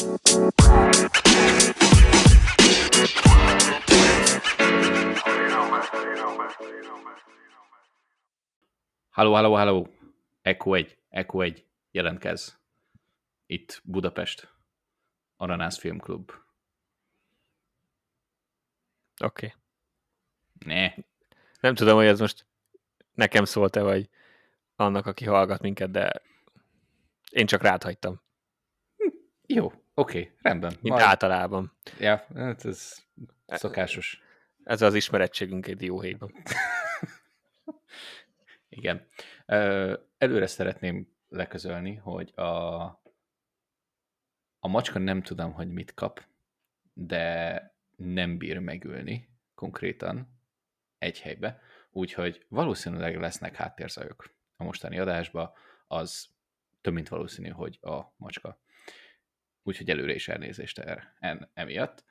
Halló, halló, halló! Echo 1, Echo 1, jelentkez. Itt Budapest, Ananász Filmklub. Oké. Okay. Ne. Nem tudom, hogy ez most nekem szólt-e, vagy annak, aki hallgat minket, de én csak rád hagytam. Hm, jó, oké, okay, rendben. Mint Majd... általában. Ja, hát ez szokásos. Ez az ismerettségünk egy dióhéjban. Igen. Előre szeretném leközölni, hogy a, a macska nem tudom, hogy mit kap, de nem bír megülni konkrétan egy helybe, úgyhogy valószínűleg lesznek háttérzajok a mostani adásba, az több mint valószínű, hogy a macska. Úgyhogy előre is elnézést er, en, emiatt.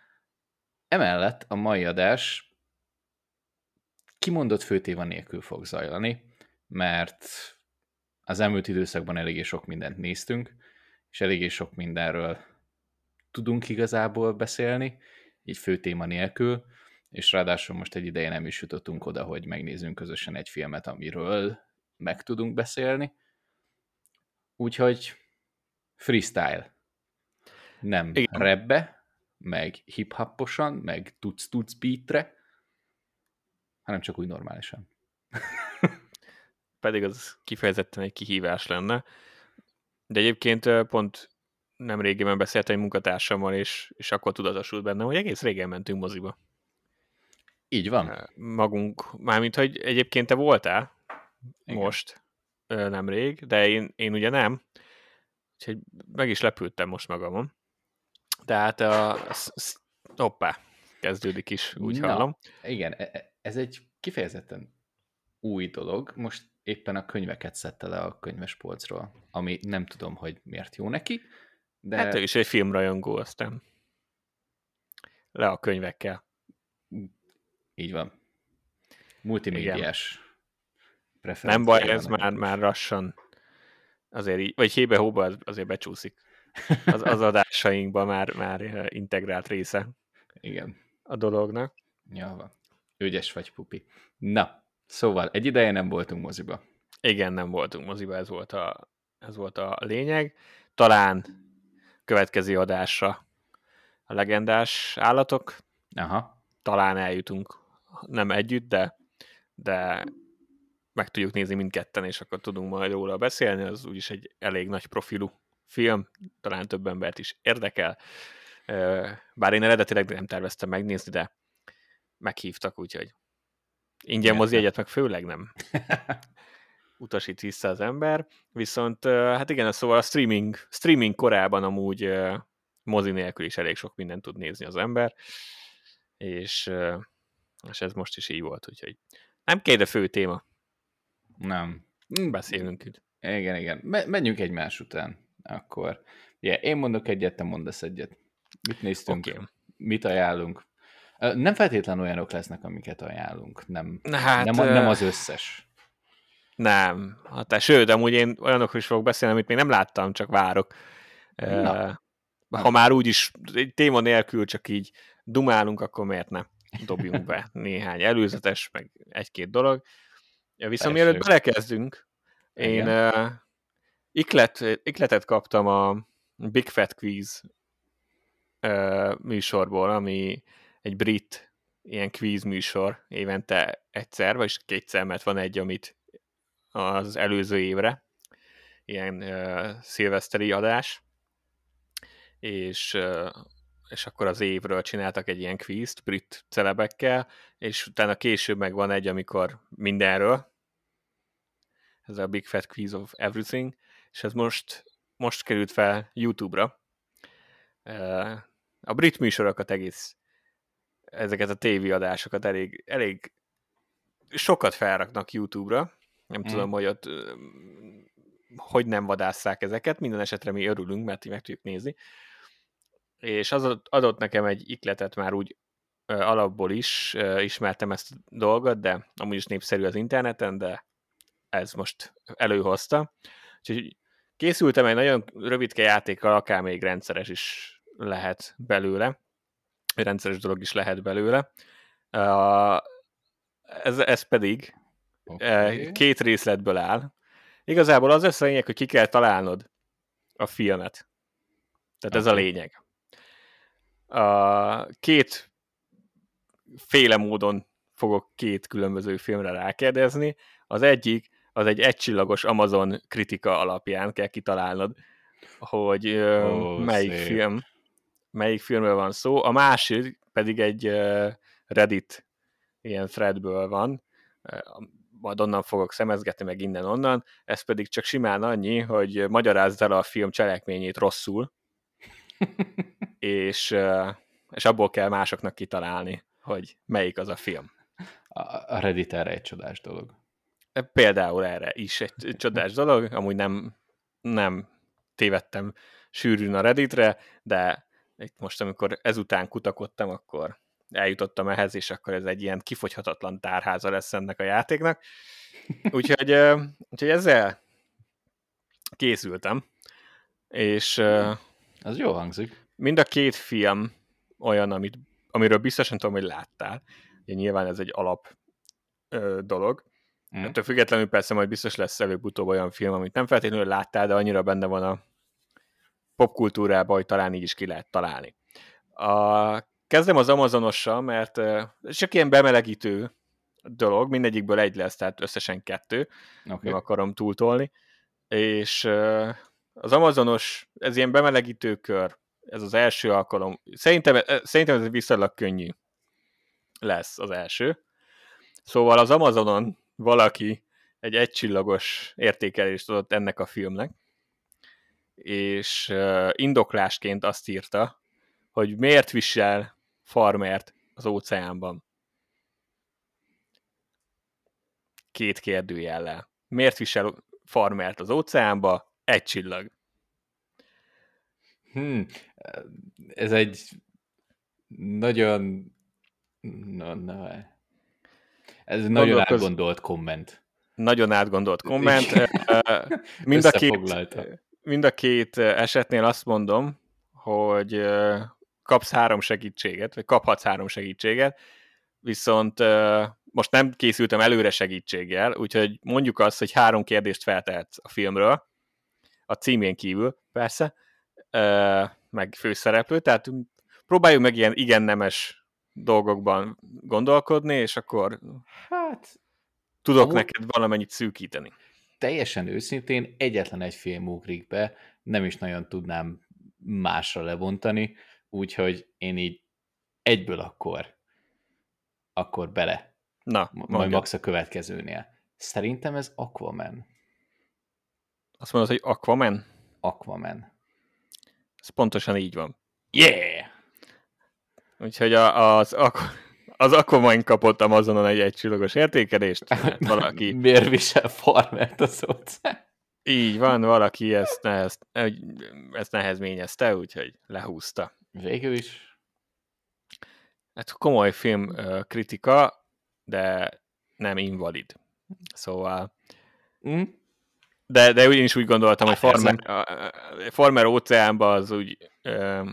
Emellett a mai adás kimondott főtéva nélkül fog zajlani, mert az elmúlt időszakban eléggé sok mindent néztünk, és eléggé sok mindenről tudunk igazából beszélni, így fő téma nélkül, és ráadásul most egy ideje nem is jutottunk oda, hogy megnézzünk közösen egy filmet, amiről meg tudunk beszélni. Úgyhogy freestyle. Nem Igen. rebbe, meg hip-hoposan, meg tudsz-tudsz beatre, hanem csak úgy normálisan. Pedig az kifejezetten egy kihívás lenne. De egyébként pont nem régen beszéltem egy munkatársammal, és, és akkor tudatosult bennem, hogy egész régen mentünk moziba. Így van. Magunk, mármint, hogy egyébként te voltál Igen. most, nemrég, de én, én ugye nem, úgyhogy meg is lepültem most magamon. Tehát a, hoppá, kezdődik is, úgy Na, hallom. Igen, e, e, ez egy kifejezetten új dolog. Most éppen a könyveket szedte le a könyvespolcról, ami nem tudom, hogy miért jó neki, de... Hát ő is egy filmrajongó, aztán le a könyvekkel. Így van. Multimédiás Nem baj, ez már, már lassan azért így, vagy hébe-hóba azért becsúszik. Az, az adásainkban már, már integrált része. Igen. A dolognak. Ja, van. Ügyes vagy, pupi. Na, szóval egy ideje nem voltunk moziba. Igen, nem voltunk moziba, ez volt a, ez volt a lényeg. Talán következő adásra a legendás állatok. Aha. Talán eljutunk nem együtt, de, de meg tudjuk nézni mindketten, és akkor tudunk majd róla beszélni, az úgyis egy elég nagy profilú film, talán több embert is érdekel. Bár én eredetileg nem terveztem megnézni, de meghívtak, úgyhogy ingyen mozi egyet meg főleg nem utasít vissza az ember. Viszont hát igen, szóval a streaming, streaming korában amúgy mozi nélkül is elég sok mindent tud nézni az ember, és és ez most is így volt, úgyhogy nem kéne fő téma. Nem. Beszélünk itt. Igen, igen. Menjünk egymás után. Akkor. Yeah, én mondok egyet, te mondasz egyet. Mit néztünk? Okay. Mit ajánlunk? Nem feltétlen olyanok lesznek, amiket ajánlunk. Nem, hát, nem, nem az összes. Nem. Hát, sőt, amúgy én olyanokról is fogok beszélni, amit még nem láttam, csak várok. Na. Ha már úgyis téma nélkül csak így dumálunk, akkor miért nem? dobjunk be néhány előzetes, meg egy-két dolog. Viszont mielőtt belekezdünk, én uh, iklet, ikletet kaptam a Big Fat Quiz műsorból, ami egy brit ilyen quiz műsor évente egyszer, vagy kétszer, mert van egy, amit az előző évre, ilyen uh, szilveszteri adás, és uh, és akkor az évről csináltak egy ilyen kvízt brit celebekkel, és utána később meg van egy, amikor mindenről, ez a Big Fat Quiz of Everything, és ez most, most került fel YouTube-ra. A brit műsorokat egész, ezeket a tévéadásokat elég, elég sokat felraknak YouTube-ra, nem mm. tudom, hogy ott hogy nem vadásszák ezeket, minden esetre mi örülünk, mert így meg tudjuk nézni és az adott nekem egy ikletet már úgy alapból is, ismertem ezt a dolgot, de amúgy is népszerű az interneten, de ez most előhozta. Úgyhogy készültem egy nagyon rövidke játékkal, akár még rendszeres is lehet belőle, rendszeres dolog is lehet belőle. Ez, ez pedig okay. két részletből áll. Igazából az lesz a lényeg, hogy ki kell találnod a filmet. Tehát okay. ez a lényeg. Uh, két féle módon fogok két különböző filmre rákérdezni. Az egyik, az egy egycsillagos Amazon kritika alapján kell kitalálnod, hogy uh, melyik szép. film melyik filmről van szó. A másik pedig egy Reddit ilyen threadből van, majd onnan fogok szemezgetni, meg innen-onnan, ez pedig csak simán annyi, hogy magyarázd el a film cselekményét rosszul, és, és abból kell másoknak kitalálni, hogy melyik az a film. A Reddit erre egy csodás dolog. Például erre is egy, csodás dolog, amúgy nem, nem tévedtem sűrűn a Redditre, de itt most, amikor ezután kutakodtam, akkor eljutottam ehhez, és akkor ez egy ilyen kifogyhatatlan tárháza lesz ennek a játéknak. Úgyhogy, úgyhogy ezzel készültem, és az jó hangzik. Mind a két film olyan, amit, amiről biztosan tudom, hogy láttál. Ugye nyilván ez egy alap ö, dolog. Mm. Ettől függetlenül persze majd biztos lesz előbb-utóbb olyan film, amit nem feltétlenül láttál, de annyira benne van a popkultúrában, hogy talán így is ki lehet találni. A, kezdem az Amazonossal, mert csak ilyen bemelegítő dolog, mindegyikből egy lesz, tehát összesen kettő, okay. nem akarom túltolni, és az Amazonos, ez ilyen bemelegítő kör, ez az első alkalom, szerintem, szerintem ez viszonylag könnyű lesz az első. Szóval az Amazonon valaki egy egycsillagos értékelést adott ennek a filmnek, és indoklásként azt írta, hogy miért visel farmert az óceánban. Két kérdőjellel. Miért visel farmert az óceánba? Egy csillag. Hmm. Ez egy nagyon... No, no. Ez nagyon átgondolt komment. Nagyon átgondolt komment. mind, a két, mind a két esetnél azt mondom, hogy kapsz három segítséget, vagy kaphatsz három segítséget, viszont most nem készültem előre segítséggel, úgyhogy mondjuk azt, hogy három kérdést feltehetsz a filmről, a címén kívül, persze, meg főszereplő, tehát próbáljuk meg ilyen igen nemes dolgokban gondolkodni, és akkor hát tudok amúgy... neked valamennyit szűkíteni. Teljesen őszintén egyetlen egy film ugrik be, nem is nagyon tudnám másra lebontani, úgyhogy én így egyből akkor akkor bele. Na, majd mondjad. max a következőnél. Szerintem ez Aquaman. Azt mondod, hogy Aquaman? Aquaman. Ez pontosan így van. Yeah! Úgyhogy a, az, az Aquaman kapott Amazonon egy egycsillagos értékelést. Valaki... Miért visel farmert az óceán? Így van, valaki ezt, nehez, ezt nehezményezte, úgyhogy lehúzta. Végül is. Hát komoly film kritika, de nem invalid. Szóval... Mm. De, de én is úgy gondoltam, hát hogy Farmer, a Farmer óceánban az úgy ö,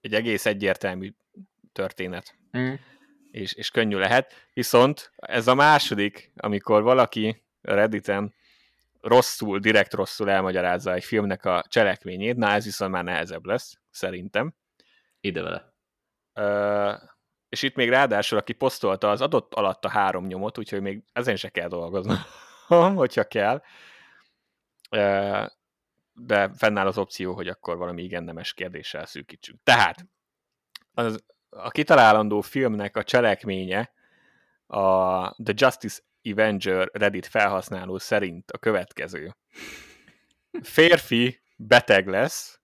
egy egész egyértelmű történet. Mm. És, és könnyű lehet. Viszont ez a második, amikor valaki Redditen rosszul, direkt rosszul elmagyarázza egy filmnek a cselekményét, na ez viszont már nehezebb lesz, szerintem. Ide vele. Uh, és itt még ráadásul, aki posztolta, az adott alatt a három nyomot, úgyhogy még ezen se kell dolgozni, hogyha kell. De fennáll az opció, hogy akkor valami igen nemes kérdéssel szűkítsünk. Tehát, az, a kitalálandó filmnek a cselekménye a The Justice Avenger Reddit felhasználó szerint a következő. Férfi beteg lesz,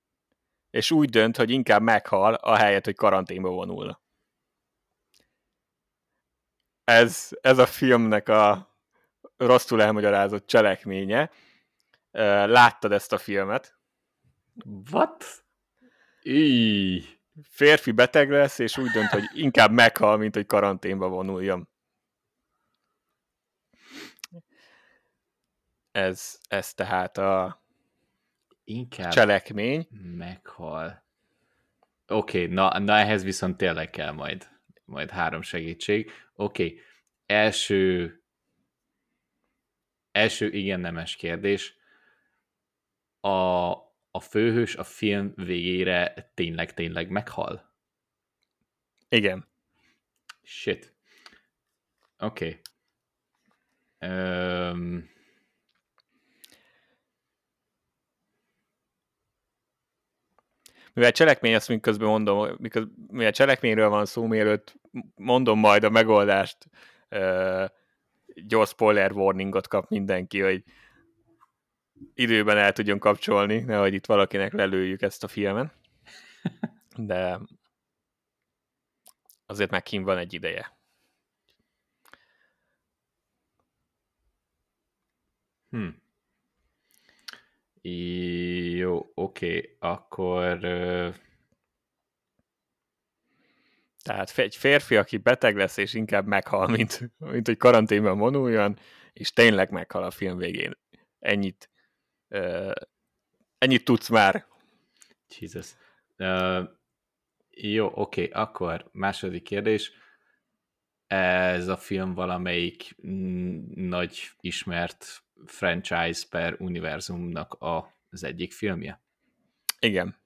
és úgy dönt, hogy inkább meghal, ahelyett, hogy karanténba vonul. Ez, ez a filmnek a rosszul elmagyarázott cselekménye. Láttad ezt a filmet? What? Íj. Férfi beteg lesz, és úgy dönt, hogy inkább meghal, mint hogy karanténba vonuljon. Ez, ez tehát a Inkább cselekmény. Meghal. Oké, okay, na, na ehhez viszont tényleg kell majd, majd három segítség. Oké, okay. első első igen nemes kérdés. A, a főhős a film végére tényleg-tényleg meghal? Igen. Shit. Oké. Okay. Um... Mivel cselekmény, azt miközben mondom, miközben, mivel cselekményről van szó, mielőtt mondom majd a megoldást, uh, gyors spoiler warningot kap mindenki, hogy időben el tudjon kapcsolni, nehogy itt valakinek lelőjük ezt a filmen. De azért meg kim van egy ideje. Hm. Jó, oké, akkor tehát egy férfi, aki beteg lesz, és inkább meghal, mint, mint hogy karanténban vonuljon, és tényleg meghal a film végén. Ennyit, ennyit tudsz már. Jesus. Uh, jó, oké, okay, akkor második kérdés. Ez a film valamelyik nagy ismert franchise per univerzumnak a, az egyik filmje? Igen.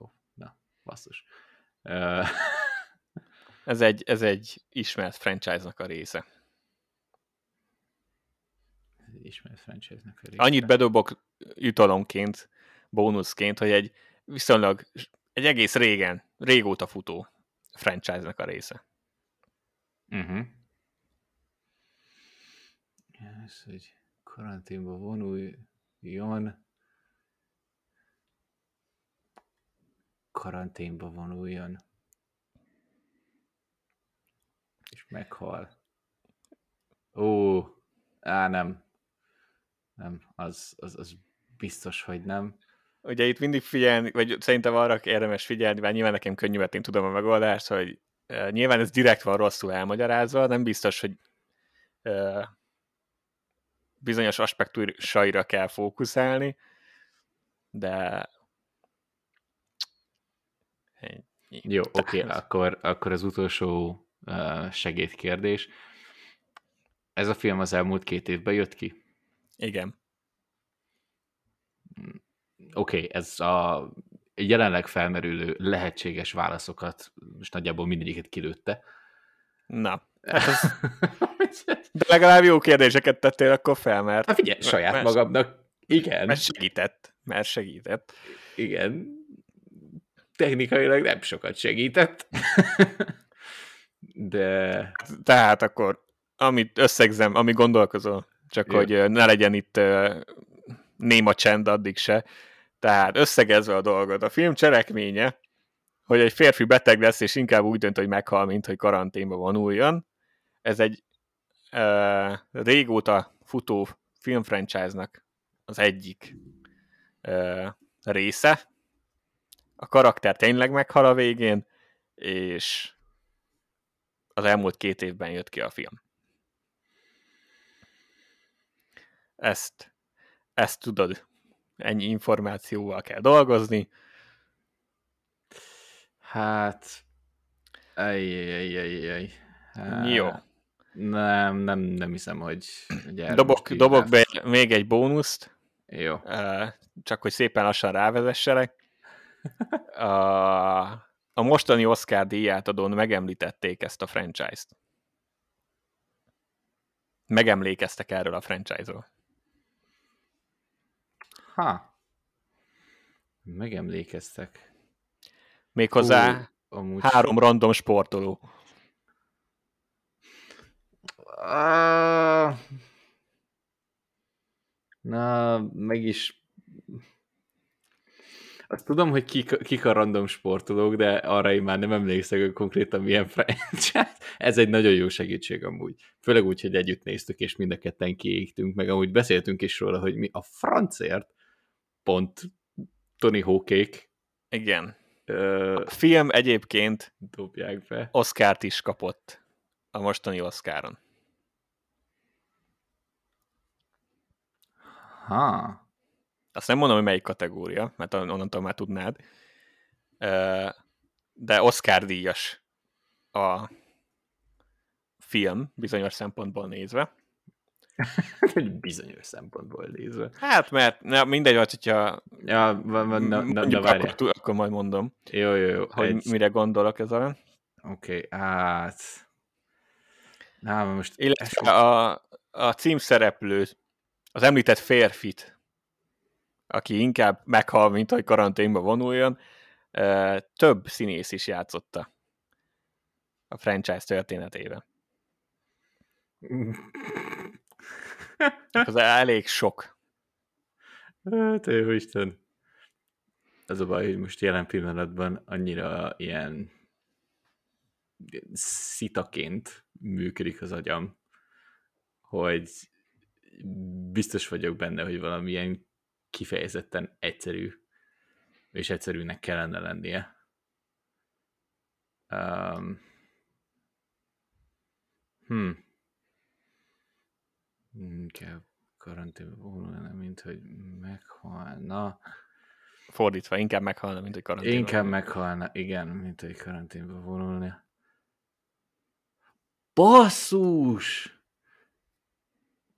Ó, oh, na, basszus. Uh, ez egy, ez egy ismert franchise-nak a része. Ismert franchise-nak a része. Annyit bedobok jutalomként, bónuszként, hogy egy viszonylag, egy egész régen, régóta futó franchise-nak a része. Uh-huh. Ez, hogy karanténba vonuljon, karanténba vonuljon és meghal. Ó, á, nem. Nem, az, az, az biztos, hogy nem. Ugye itt mindig figyelni, vagy szerintem arra érdemes figyelni, mert nyilván nekem könnyű, mert én tudom a megoldást, hogy uh, nyilván ez direkt van rosszul elmagyarázva, nem biztos, hogy uh, bizonyos aspektusaira kell fókuszálni, de Jó, oké, okay, akkor, akkor az utolsó segédkérdés. Ez a film az elmúlt két évben jött ki? Igen. Oké, okay, ez a jelenleg felmerülő lehetséges válaszokat most nagyjából mindegyiket kilőtte. Na, hát ez... De legalább jó kérdéseket tettél akkor fel, mert... Hát figyelj, saját mert, magamnak, igen. Mert segített, mert segített. Igen. Technikailag nem sokat segített. De... Tehát akkor, amit összegzem, ami gondolkozol, csak Jó. hogy ne legyen itt néma csend addig se. Tehát összegezve a dolgot, a film cselekménye, hogy egy férfi beteg lesz, és inkább úgy dönt, hogy meghal, mint hogy karanténba vonuljon. Ez egy uh, régóta futó filmfranchise-nak az egyik uh, része. A karakter tényleg meghal a végén, és az elmúlt két évben jött ki a film. Ezt, ezt tudod, ennyi információval kell dolgozni. Hát, ejjjjjjjjj. Hát, Jó. Nem, nem, nem hiszem, hogy... dobok, dobok be még egy bónuszt. Jó. Csak hogy szépen lassan rávezesselek. A, a mostani Oscar díjátadón megemlítették ezt a franchise-t. Megemlékeztek erről a franchise-ról. Ha. Megemlékeztek. Méghozzá Hú, amúgy három random sportoló. Uh, na, meg is azt tudom, hogy kik, kik a random sportolók, de arra én már nem emlékszek, hogy konkrétan milyen franchise. Ez egy nagyon jó segítség amúgy. Főleg úgy, hogy együtt néztük, és mind a ketten kiégtünk, meg amúgy beszéltünk is róla, hogy mi a francért pont Tony Hawkék. Igen. Ö, a film egyébként dobják be. Oscárt is kapott a mostani Oscaron. Ha. Azt nem mondom, hogy melyik kategória, mert onnantól már tudnád. de Oscar díjas a film, bizonyos szempontból nézve. Egy bizonyos szempontból nézve. Hát, mert na, mindegy, vagy, hogyha Ja, van, van, na, na, na, akkor, tud- akkor majd mondom, Jó, jó, jó. hogy Egy, mire gondolok ez alá. Oké, okay, hát... Na, most... Illetve a, a címszereplő, az említett férfit, aki inkább meghal, mint hogy karanténba vonuljon, több színész is játszotta a franchise történetében. Ez elég sok. Hát, jó Isten. Az a baj, hogy most jelen pillanatban annyira ilyen szitaként működik az agyam, hogy biztos vagyok benne, hogy valamilyen kifejezetten egyszerű, és egyszerűnek kellene lennie. Um, hmm. Inkább karanténba volna, mint hogy meghalna. Fordítva, inkább meghalna, mint hogy karanténban. Inkább meghalna, igen, mint hogy karanténba vonulni. Basszus!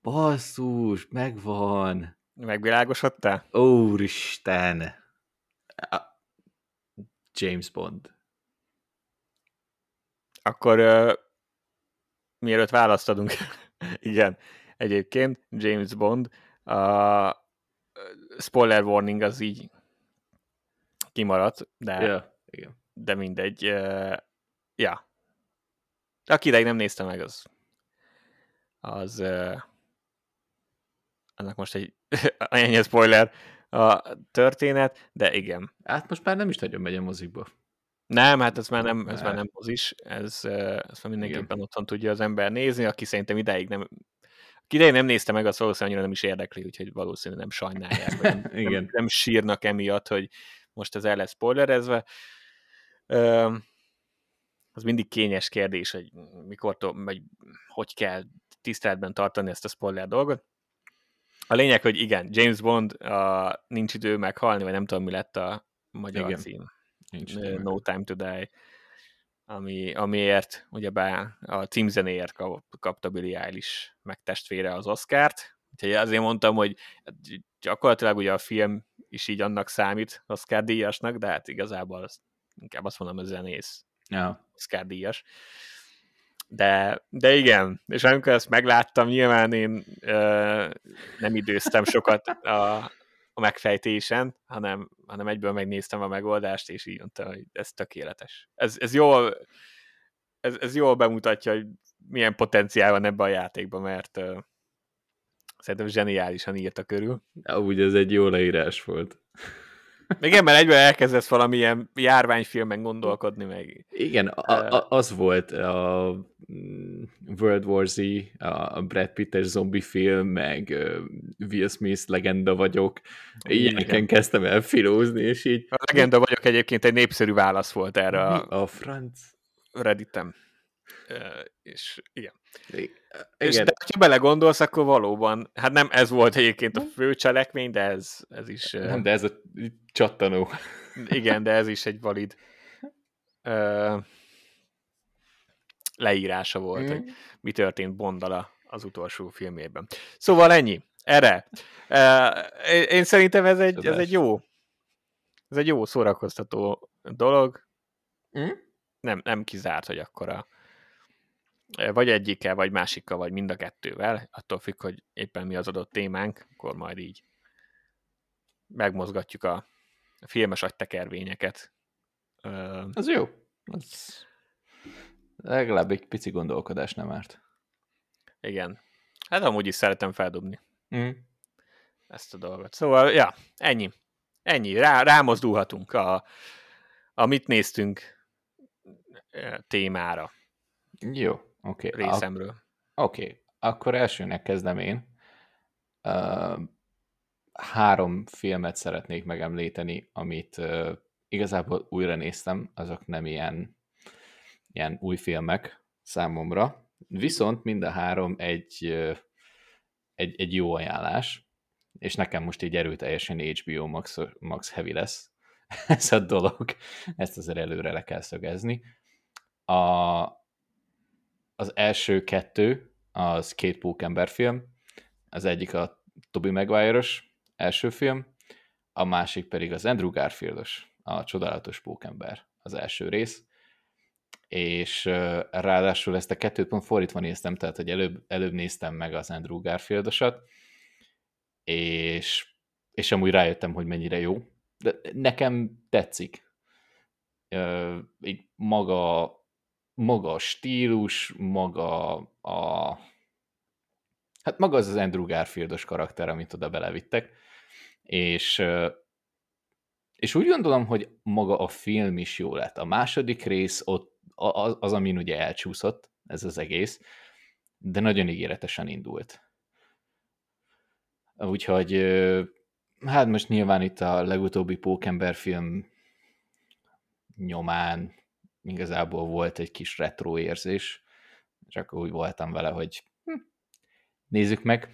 Basszus, megvan! Megvilágosodtál? Úristen! James Bond. Akkor uh, mielőtt választ adunk, igen, egyébként James Bond, a spoiler warning az így kimaradt, de, Ja, igen. de mindegy. Uh, ja. Aki ideig nem nézte meg, az az uh, annak most egy ennyi spoiler a történet, de igen. Hát most már nem is nagyon megy a mozikba. Nem, hát ez már nem, ez már Hát. nem mozis, ez, ezt már mindenképpen otthon tudja az ember nézni, aki szerintem ideig nem, ideig nem nézte meg, az valószínűleg annyira nem is érdekli, úgyhogy valószínűleg nem sajnálják, vagy nem, Igen. nem, nem sírnak emiatt, hogy most ez el lesz spoilerezve. Ö, az mindig kényes kérdés, hogy mikor, vagy hogy kell tiszteletben tartani ezt a spoiler dolgot. A lényeg, hogy igen, James Bond a nincs idő meghalni, vagy nem tudom, mi lett a magyar Igen. cím. Nincs Ö, meg. No Time to Die, ami, amiért ugyebár a címzenéért kap, kapta Billie Eilish meg testvére az Oscárt. Úgyhogy azért mondtam, hogy gyakorlatilag ugye a film is így annak számít Oscar díjasnak, de hát igazából azt, inkább azt mondom, hogy zenész Ja. Oscar díjas. De, de igen, és amikor ezt megláttam, nyilván én ö, nem időztem sokat a, a megfejtésen, hanem, hanem egyből megnéztem a megoldást, és így mondtam, hogy ez tökéletes. Ez, ez jól ez, ez jól bemutatja, hogy milyen potenciál van ebben a játékban, mert ö, szerintem zseniálisan írta körül. Úgy ez egy jó leírás volt. Igen, mert egyből elkezdesz valamilyen járványfilmen gondolkodni, meg Igen, a, a, az volt a mm, World War Z, a Brad Pitt-es zombi film, meg Will Smith legenda vagyok. Ilyeneken kezdtem el filózni, és így A legenda vagyok egyébként egy népszerű válasz volt erre a a franc. Redditem. És igen. Igen. És de ha belegondolsz, akkor valóban, hát nem ez volt egyébként a fő cselekmény, de ez, ez is, Nem, de ez a csattanó. igen, de ez is egy valid ö, leírása volt, hogy mi történt Bondala az utolsó filmében. Szóval ennyi. Erre. Én- szerintem ez egy, ez egy jó ez egy jó szórakoztató dolog. Mm? Nem, nem kizárt, hogy akkor a vagy egyikkel, vagy másikkal, vagy mind a kettővel, attól függ, hogy éppen mi az adott témánk, akkor majd így megmozgatjuk a filmes agytekervényeket. Az jó. Az legalább egy pici gondolkodás nem árt. igen. Hát amúgy is szeretem feldobni Mm. ezt a dolgot. Szóval, ja, ennyi. Ennyi. Rá, rámozdulhatunk a, a mit néztünk témára Jó. Okay. részemről. Oké, okay. akkor elsőnek kezdem én. Uh, három filmet szeretnék megemlíteni, amit uh, igazából újra néztem, azok nem ilyen, ilyen új filmek számomra, viszont mind a három egy, uh, egy, egy jó ajánlás, és nekem most így erőteljesen HBO Max, Max Heavy lesz, ez a dolog. Ezt azért előre le kell szögezni. A, az első kettő, az két pókember film, az egyik a Toby maguire első film, a másik pedig az Andrew garfield a Csodálatos Pókember, az első rész, és ráadásul ezt a kettőt pont fordítva néztem, tehát hogy előbb, előbb néztem meg az Andrew garfield és, és amúgy rájöttem, hogy mennyire jó, de nekem tetszik. Így maga, maga a stílus, maga a hát maga az az Andrew Garfieldos karakter, amit oda belevittek, és, és úgy gondolom, hogy maga a film is jó lett. A második rész ott az, az amin ugye elcsúszott, ez az egész, de nagyon ígéretesen indult. Úgyhogy hát most nyilván itt a legutóbbi Pókember film nyomán igazából volt egy kis retro érzés, csak úgy voltam vele, hogy Nézzük meg.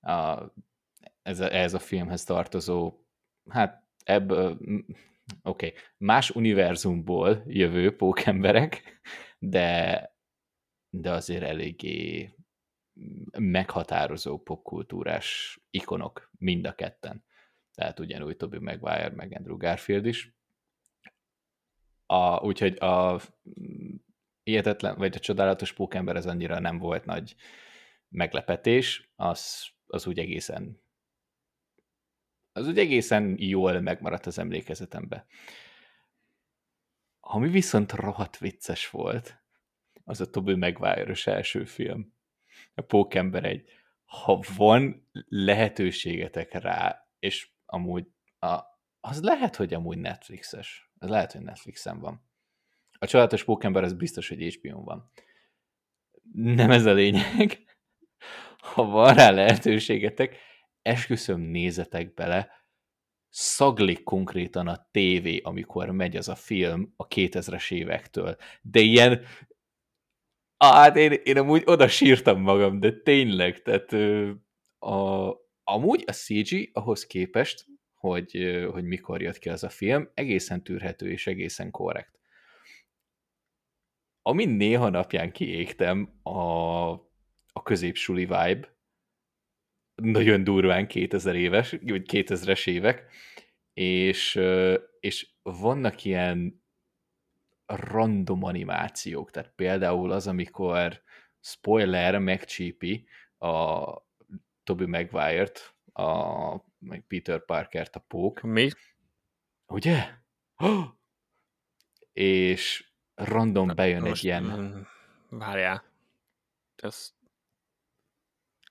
A, ez, a, ez a filmhez tartozó, hát ebből, oké, okay, más univerzumból jövő pókemberek, de, de azért eléggé meghatározó popkultúrás ikonok mind a ketten. Tehát ugyanúgy Toby Maguire, meg Andrew Garfield is. A, úgyhogy a hihetetlen, vagy a csodálatos pókember az annyira nem volt nagy meglepetés, az, az úgy egészen az úgy egészen jól megmaradt az emlékezetembe. Ami viszont rohadt vicces volt, az a Toby maguire első film. A Pókember egy. Ha van lehetőségetek rá, és amúgy a, az lehet, hogy amúgy Netflixes. Az lehet, hogy Netflixen van. A családos pókember az biztos, hogy hbo van. Nem ez a lényeg. Ha van rá lehetőségetek, esküszöm nézetek bele, szaglik konkrétan a tévé, amikor megy az a film a 2000-es évektől. De ilyen, hát én, én amúgy oda sírtam magam, de tényleg, tehát a, amúgy a CG ahhoz képest, hogy, hogy mikor jött ki az a film, egészen tűrhető és egészen korrekt. Amin néha napján kiégtem a, a középsuli vibe, nagyon durván 2000 éves, vagy 2000-es évek, és, és vannak ilyen random animációk, tehát például az, amikor spoiler megcsípi a Toby Maguire-t, a, meg Peter Parker-t a pók. Mi? Ugye? és random bejön Most, egy ilyen... Mm, várjál. Ezt,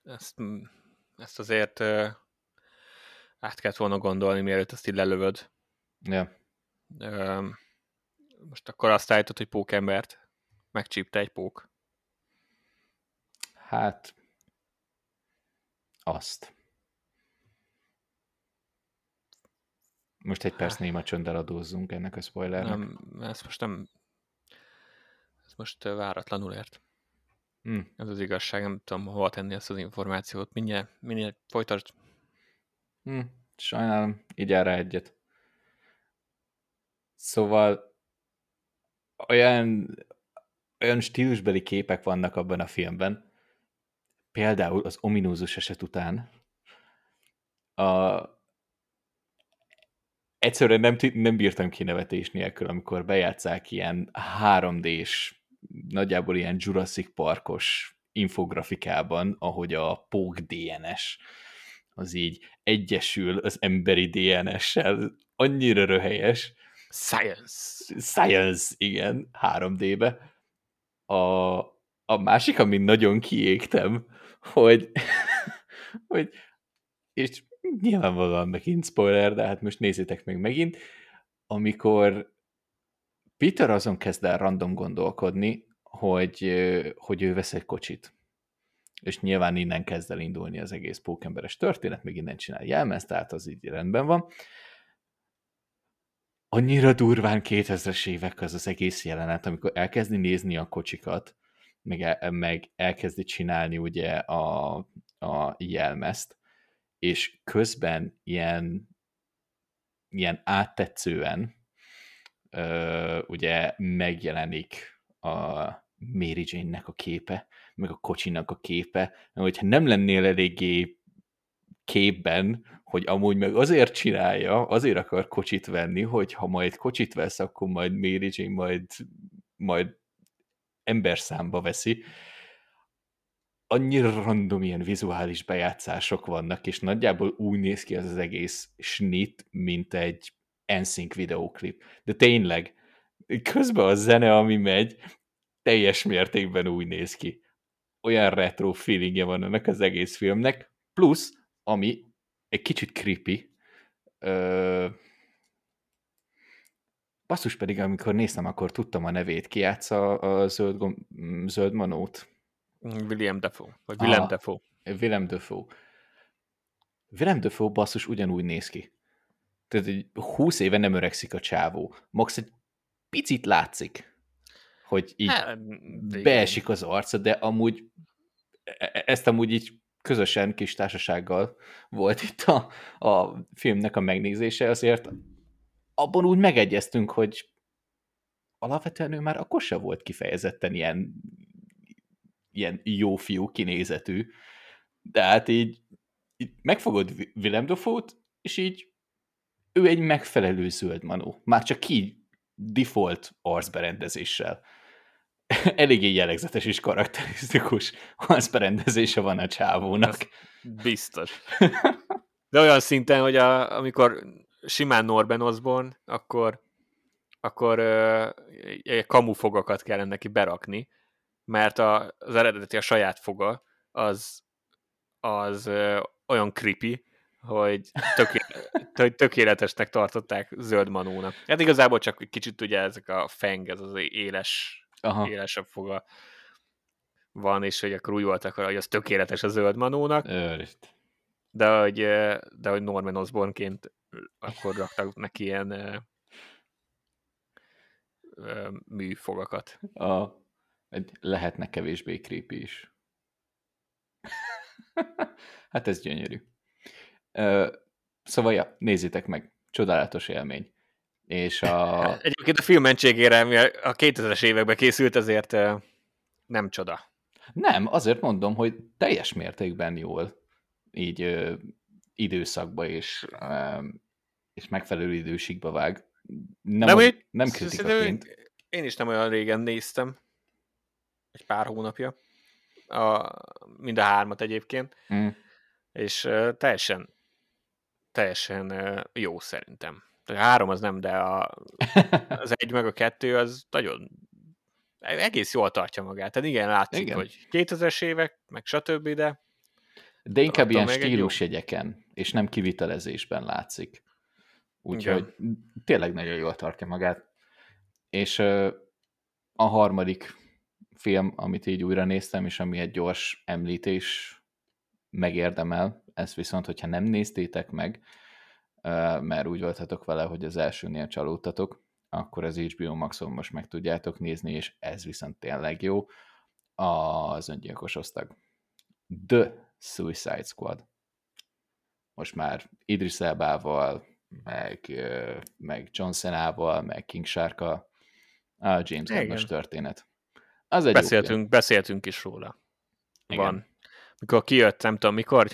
ezt, ezt azért uh, át kellett volna gondolni, mielőtt ezt így lelövöd. Ja. Uh, most akkor azt állítod, hogy pókembert megcsípte egy pók. Hát, azt. Most egy perc néma csönddel adózzunk ennek a spoilernek. Nem, ezt most nem most váratlanul ért. Hmm. Ez az igazság, nem tudom hova tenni ezt az információt. Minél, minél folytasd. Hmm. Sajnálom, így rá egyet. Szóval olyan, olyan stílusbeli képek vannak abban a filmben, például az ominózus eset után, a, egyszerűen nem, nem bírtam ki nevetés nélkül, amikor bejátszák ilyen 3D-s nagyjából ilyen Jurassic Parkos infografikában, ahogy a POG DNS az így egyesül az emberi DNS-sel, annyira röhelyes. Science. Science, igen, 3D-be. A, a másik, amin nagyon kiégtem, hogy, hogy és nyilvánvalóan megint spoiler, de hát most nézzétek meg megint, amikor Peter azon kezd el random gondolkodni, hogy, hogy ő vesz egy kocsit. És nyilván innen kezd el indulni az egész pókemberes történet, még innen csinál jelmezt, tehát az így rendben van. Annyira durván 2000-es évek az az egész jelenet, amikor elkezdi nézni a kocsikat, meg, el, meg elkezdi csinálni ugye a, a jelmezt, és közben ilyen ilyen áttetszően ö, ugye megjelenik a Mary Jane-nek a képe, meg a kocsinak a képe, hogyha nem lennél eléggé képben, hogy amúgy meg azért csinálja, azért akar kocsit venni, hogy ha majd kocsit vesz, akkor majd Mary Jane majd, majd ember számba veszi. Annyira random ilyen vizuális bejátszások vannak, és nagyjából úgy néz ki az az egész snit, mint egy NSYNC videóklip. De tényleg, közben a zene, ami megy, teljes mértékben úgy néz ki. Olyan retro feelingje van ennek az egész filmnek, plusz, ami egy kicsit creepy, ö... basszus pedig, amikor néztem, akkor tudtam a nevét, ki játsza a zöld, gom... zöld manót. William Defoe, vagy Willem ah, Defoe. Willem Defoe. Willem Defoe basszus ugyanúgy néz ki. Tehát egy 20 éve nem öregszik a csávó. Max egy picit látszik, hogy így hát, beesik az arca, de amúgy e- e- ezt amúgy így közösen, kis társasággal volt itt a, a filmnek a megnézése, azért abban úgy megegyeztünk, hogy alapvetően ő már akkor se volt kifejezetten ilyen, ilyen jó fiú kinézetű, de hát így, így megfogod Willem Dafoe-t, és így ő egy megfelelő zöld manó. Már csak ki default arcberendezéssel. Eléggé jellegzetes és karakterisztikus arcberendezése van a csávónak. Ez biztos. De olyan szinten, hogy a, amikor simán Norben Osborn, akkor, akkor uh, kamufogakat kellene neki berakni, mert a, az eredeti, a saját foga, az, az uh, olyan creepy, hogy töké, tökéletesnek tartották zöld manónak. Hát igazából csak kicsit ugye ezek a feng, ez az éles, Aha. élesebb foga van, és hogy akkor úgy voltak, hogy az tökéletes a zöld manónak. Őrít. De hogy, de hogy Norman Osbornként akkor raktak neki ilyen műfogakat. A, lehetnek kevésbé creepy is. hát ez gyönyörű. Szóval, ja, nézzétek meg, csodálatos élmény. És a... Egyébként a film mentségére, ami a 2000-es években készült, ezért nem csoda. Nem, azért mondom, hogy teljes mértékben jól így ö, időszakba és, ö, és megfelelő időségbe vág. Nem, nem, nem kritikaként. Én is nem olyan régen néztem. Egy pár hónapja. A, mind a hármat egyébként. Mm. És uh, teljesen teljesen jó szerintem. A három az nem, de a, az egy meg a kettő az nagyon egész jól tartja magát. Tehát igen, látszik, igen. hogy 2000-es évek, meg stb., de de inkább ilyen stílusjegyeken, és nem kivitelezésben látszik. Úgyhogy tényleg nagyon jól tartja magát. És a harmadik film, amit így újra néztem, és ami egy gyors említés megérdemel, ezt viszont, hogyha nem néztétek meg, mert úgy voltatok vele, hogy az elsőnél csalódtatok, akkor az HBO Maxon most meg tudjátok nézni, és ez viszont tényleg jó. Az öngyilkos osztag. The Suicide Squad. Most már Idris Elbával, meg, meg John Cena-val, meg King Sharka, a James Gunn történet. Az egy beszéltünk, beszéltünk is róla. Igen. Van. Mikor kijött, nem tudom mikor,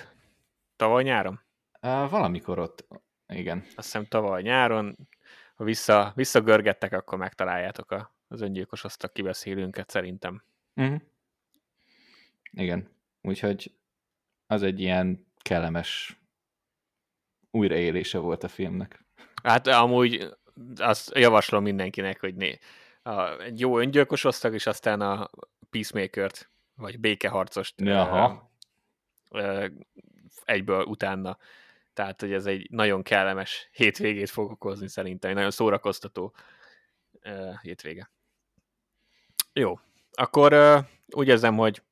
Tavaly nyáron? Uh, valamikor ott, igen. Azt hiszem tavaly nyáron, ha vissza, visszagörgettek, akkor megtaláljátok a, az öngyilkos azt a kibeszélőnket szerintem. Uh-huh. Igen, úgyhogy az egy ilyen kellemes újraélése volt a filmnek. Hát amúgy azt javaslom mindenkinek, hogy né, a, egy jó öngyilkos osztag, és aztán a Peacemaker-t, vagy békeharcost Aha. Ö, egyből utána. Tehát, hogy ez egy nagyon kellemes hétvégét fog okozni szerintem, egy nagyon szórakoztató uh, hétvége. Jó, akkor uh, úgy érzem, hogy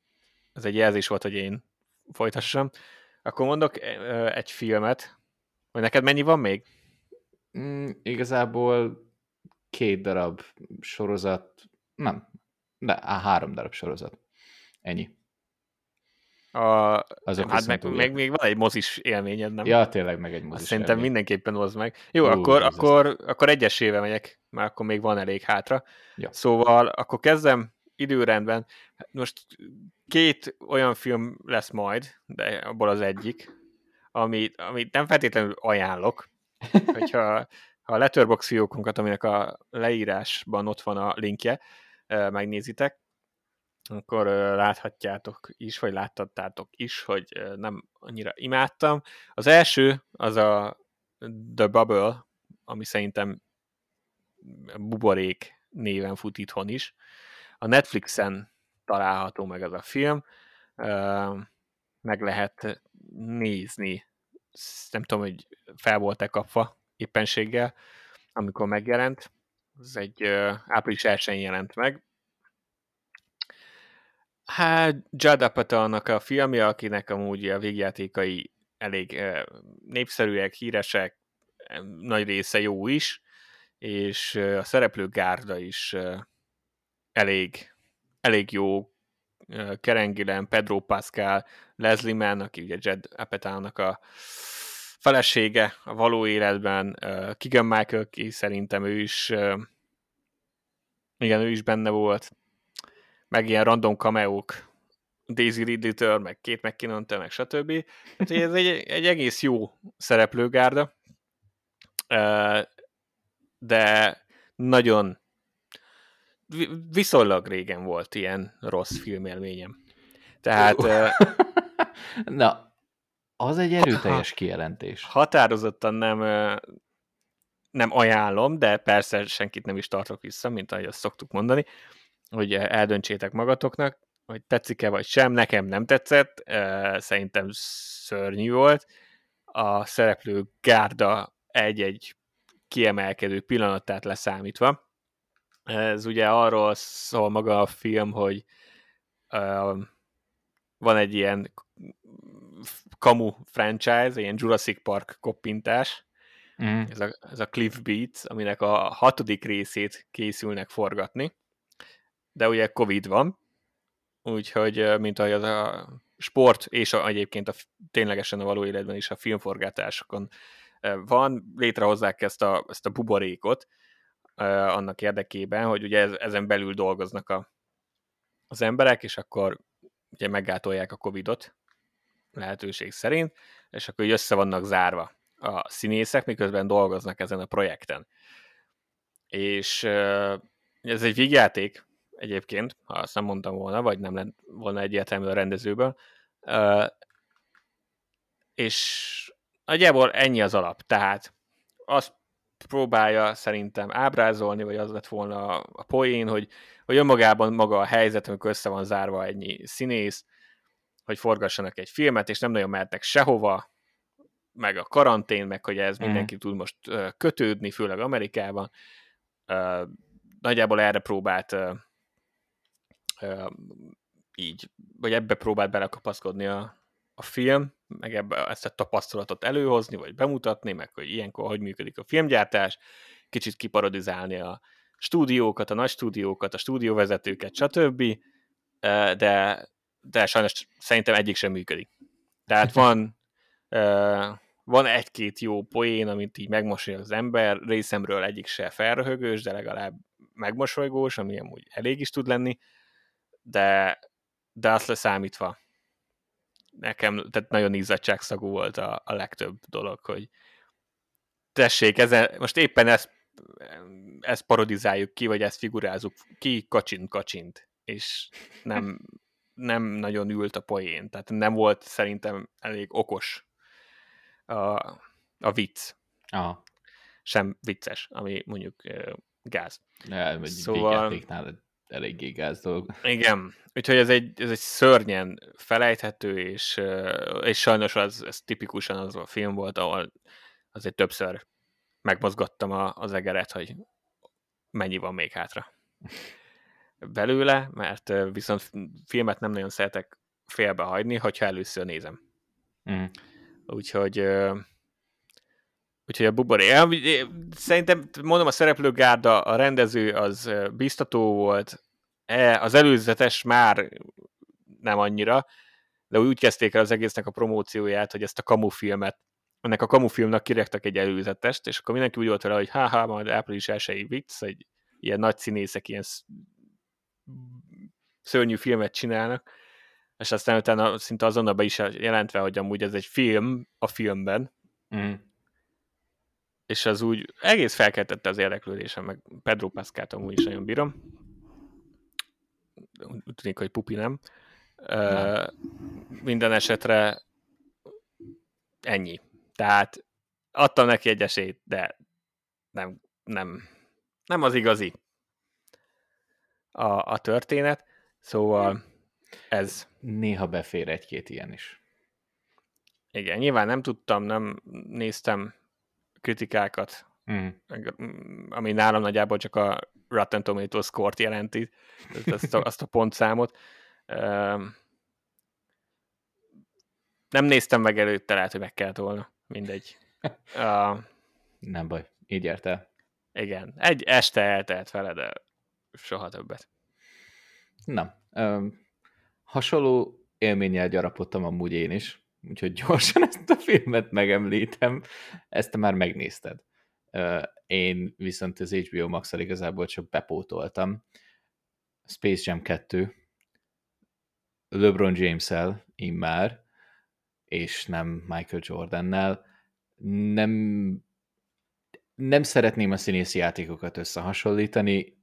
ez egy jelzés volt, hogy én folytassam. Akkor mondok uh, egy filmet, hogy neked mennyi van még? Mm, igazából két darab sorozat, nem, de á, három darab sorozat. Ennyi. A, Azok hát meg, meg, még van egy mozis élményed, nem? Ja, tényleg meg egy Azt mozis szerintem élmény. mindenképpen hozd meg. Jó, Ú, akkor, akkor, akkor egyesével megyek, mert akkor még van elég hátra. Ja. Szóval akkor kezdem időrendben. Most két olyan film lesz majd, de abból az egyik, amit, amit nem feltétlenül ajánlok, hogyha ha a Letterbox fiókunkat, aminek a leírásban ott van a linkje, megnézitek, akkor láthatjátok is, vagy láttattátok is, hogy nem annyira imádtam. Az első, az a The Bubble, ami szerintem buborék néven fut itthon is. A Netflixen található meg az a film, meg lehet nézni, nem tudom, hogy fel volt-e kapva éppenséggel, amikor megjelent. Ez egy április 1 jelent meg. Hát Judd Apatownak a filmje, akinek amúgy a végjátékai elég népszerűek, híresek, nagy része jó is, és a szereplő gárda is elég, elég jó. Gillan, Pedro Pascal, Leslie Mann, aki ugye Judd Apatownak a felesége a való életben, ö, Keegan Michael, ki szerintem ő is ö, igen, ő is benne volt, meg ilyen random cameók, Daisy Ridley-től, meg Kate McKinnon-től, meg stb. Hát ez egy, egy egész jó szereplőgárda, Ö, de nagyon vi- viszonylag régen volt ilyen rossz filmélményem. Tehát ö, Na, az egy erőteljes kijelentés. határozottan nem, nem ajánlom, de persze senkit nem is tartok vissza, mint ahogy azt szoktuk mondani, hogy eldöntsétek magatoknak, hogy tetszik-e vagy sem. Nekem nem tetszett, szerintem szörnyű volt. A szereplő gárda egy-egy kiemelkedő pillanatát leszámítva. Ez ugye arról szól maga a film, hogy van egy ilyen kamu franchise, ilyen Jurassic Park koppintás, Mm. ez a, ez a Cliff Beats, aminek a hatodik részét készülnek forgatni, de ugye Covid van, úgyhogy, mint ahogy az a sport, és a, egyébként a, ténylegesen a való életben is a filmforgatásokon van, létrehozzák ezt a, ezt a buborékot annak érdekében, hogy ugye ez, ezen belül dolgoznak a, az emberek, és akkor ugye meggátolják a Covidot lehetőség szerint, és akkor így össze vannak zárva a színészek, miközben dolgoznak ezen a projekten. És ez egy vígjáték egyébként, ha azt nem mondtam volna, vagy nem lett volna egyértelmű a rendezőből, és nagyjából ennyi az alap. Tehát azt próbálja szerintem ábrázolni, vagy az lett volna a poén, hogy, hogy önmagában maga a helyzet, amikor össze van zárva ennyi színész, hogy forgassanak egy filmet, és nem nagyon mehetnek sehova, meg a karantén, meg hogy ez Mhm. mindenki tud most kötődni, főleg Amerikában. Nagyjából erre próbált így, vagy ebbe próbált belekapaszkodni a, a film, meg ebbe ezt a tapasztalatot előhozni, vagy bemutatni, meg hogy ilyenkor hogy működik a filmgyártás, kicsit kiparodizálni a stúdiókat, a nagy stúdiókat, a stúdióvezetőket, stb. De, de sajnos szerintem egyik sem működik. Tehát van, van egy-két jó poén, amit így megmosolyog az ember, részemről egyik se felröhögős, de legalább megmosolygós, ami amúgy elég is tud lenni, de, de azt leszámítva nekem, tehát nagyon izzadságszagú volt a, a legtöbb dolog, hogy tessék, ezen, most éppen ezt, ezt parodizáljuk ki, vagy ezt figurázunk ki, kacsint, kacsint, és nem, nem nagyon ült a poén, tehát nem volt szerintem elég okos a, a vicc, Aha. sem vicces, ami mondjuk gáz. Ja, egy Szóval- eléggé gáz dolog. Igen, úgyhogy ez egy, ez egy szörnyen felejthető, és, és sajnos az, ez tipikusan az a film volt, ahol azért többször megmozgattam a, az egeret, hogy mennyi van még hátra belőle, mert viszont filmet nem nagyon szeretek félbehagyni, hogyha először nézem. Mm. Úgyhogy úgyhogy a buboré. Ja, Szerintem, mondom, a szereplőgárda, a rendező az biztató volt, E, az előzetes már nem annyira, de úgy kezdték el az egésznek a promócióját, hogy ezt a kamufilmet, ennek a kamufilmnak kirektek egy előzetest, és akkor mindenki úgy volt vele, hogy ha majd április elsői vicc, egy ilyen nagy színészek ilyen szörnyű filmet csinálnak, és aztán utána szinte azonnal be is jelentve, hogy amúgy ez egy film a filmben, mm. és az úgy egész felkeltette az érdeklődésem, meg Pedro Pascalt amúgy is nagyon bírom. Úgy tűnik, hogy pupi nem. nem. Minden esetre ennyi. Tehát adtam neki egy esélyt, de nem, nem, nem az igazi a, a történet. Szóval ez. Néha befér egy-két ilyen is. Igen, nyilván nem tudtam, nem néztem kritikákat, mm. ami nálam nagyjából csak a Rotten Tomatoes score jelenti, azt a, azt a pontszámot. Nem néztem meg előtte, lehet, hogy meg kellett volna. Mindegy. Uh, nem baj, így ért el. Igen, egy este eltelt vele, de soha többet. Nem. Um, hasonló élménnyel gyarapodtam amúgy én is, úgyhogy gyorsan ezt a filmet megemlítem. Ezt te már megnézted. Uh, én viszont az HBO max igazából csak bepótoltam. Space Jam 2, LeBron James-el immár, és nem Michael Jordan-nel. Nem, nem szeretném a színészi játékokat összehasonlítani,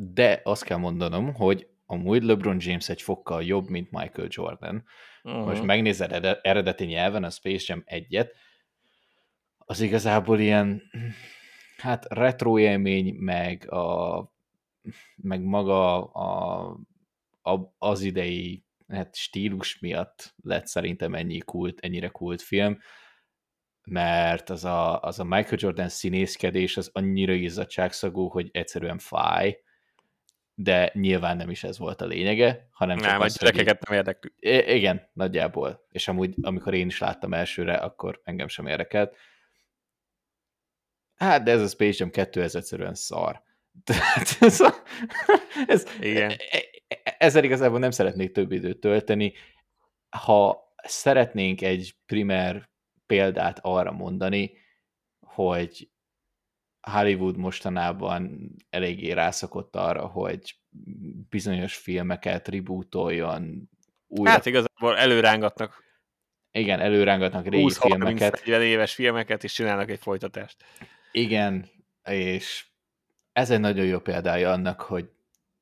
de azt kell mondanom, hogy amúgy LeBron James egy fokkal jobb, mint Michael Jordan. Uh-huh. Most megnézed eredeti nyelven a Space Jam egyet, az igazából ilyen, hát retro élmény, meg, a, meg maga a, a, az idei hát stílus miatt lett szerintem ennyi kult, ennyire kult film, mert az a, az a Michael Jordan színészkedés az annyira izzadságszagú, hogy egyszerűen fáj, de nyilván nem is ez volt a lényege, hanem csak nem, az, hogy... nem érdekli. Igen, nagyjából. És amúgy, amikor én is láttam elsőre, akkor engem sem érdekelt. Hát, de ez a Space Jam 2, ez egyszerűen szar. Tehát ez, a, ez, Igen. E, e, ezzel igazából nem szeretnék több időt tölteni. Ha szeretnénk egy primer példát arra mondani, hogy Hollywood mostanában eléggé rászokott arra, hogy bizonyos filmeket rebootoljon. Újra... Hát igazából előrángatnak. Igen, előrángatnak régi 20, filmeket. 40 éves filmeket, és csinálnak egy folytatást. Igen, és ez egy nagyon jó példája annak, hogy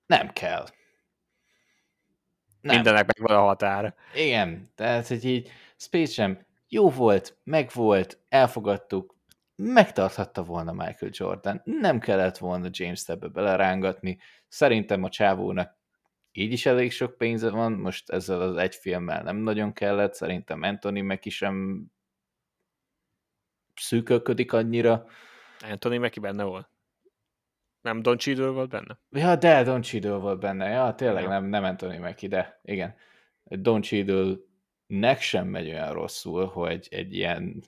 nem kell. Nem. Mindenek meg van a határa. Igen, tehát, hogy így Space Jam jó volt, meg volt, elfogadtuk, megtarthatta volna Michael Jordan, nem kellett volna James ebbe belerángatni, szerintem a csávónak így is elég sok pénze van, most ezzel az egy filmmel nem nagyon kellett, szerintem Anthony Mackie sem szűkölködik annyira. Anthony Mackie benne volt. Nem Don Cheadle volt benne? Ja, de Don Cheadle volt benne. Ja, tényleg ja. nem, nem Anthony Mackie, de igen. Don Cheadle nek sem megy olyan rosszul, hogy egy ilyen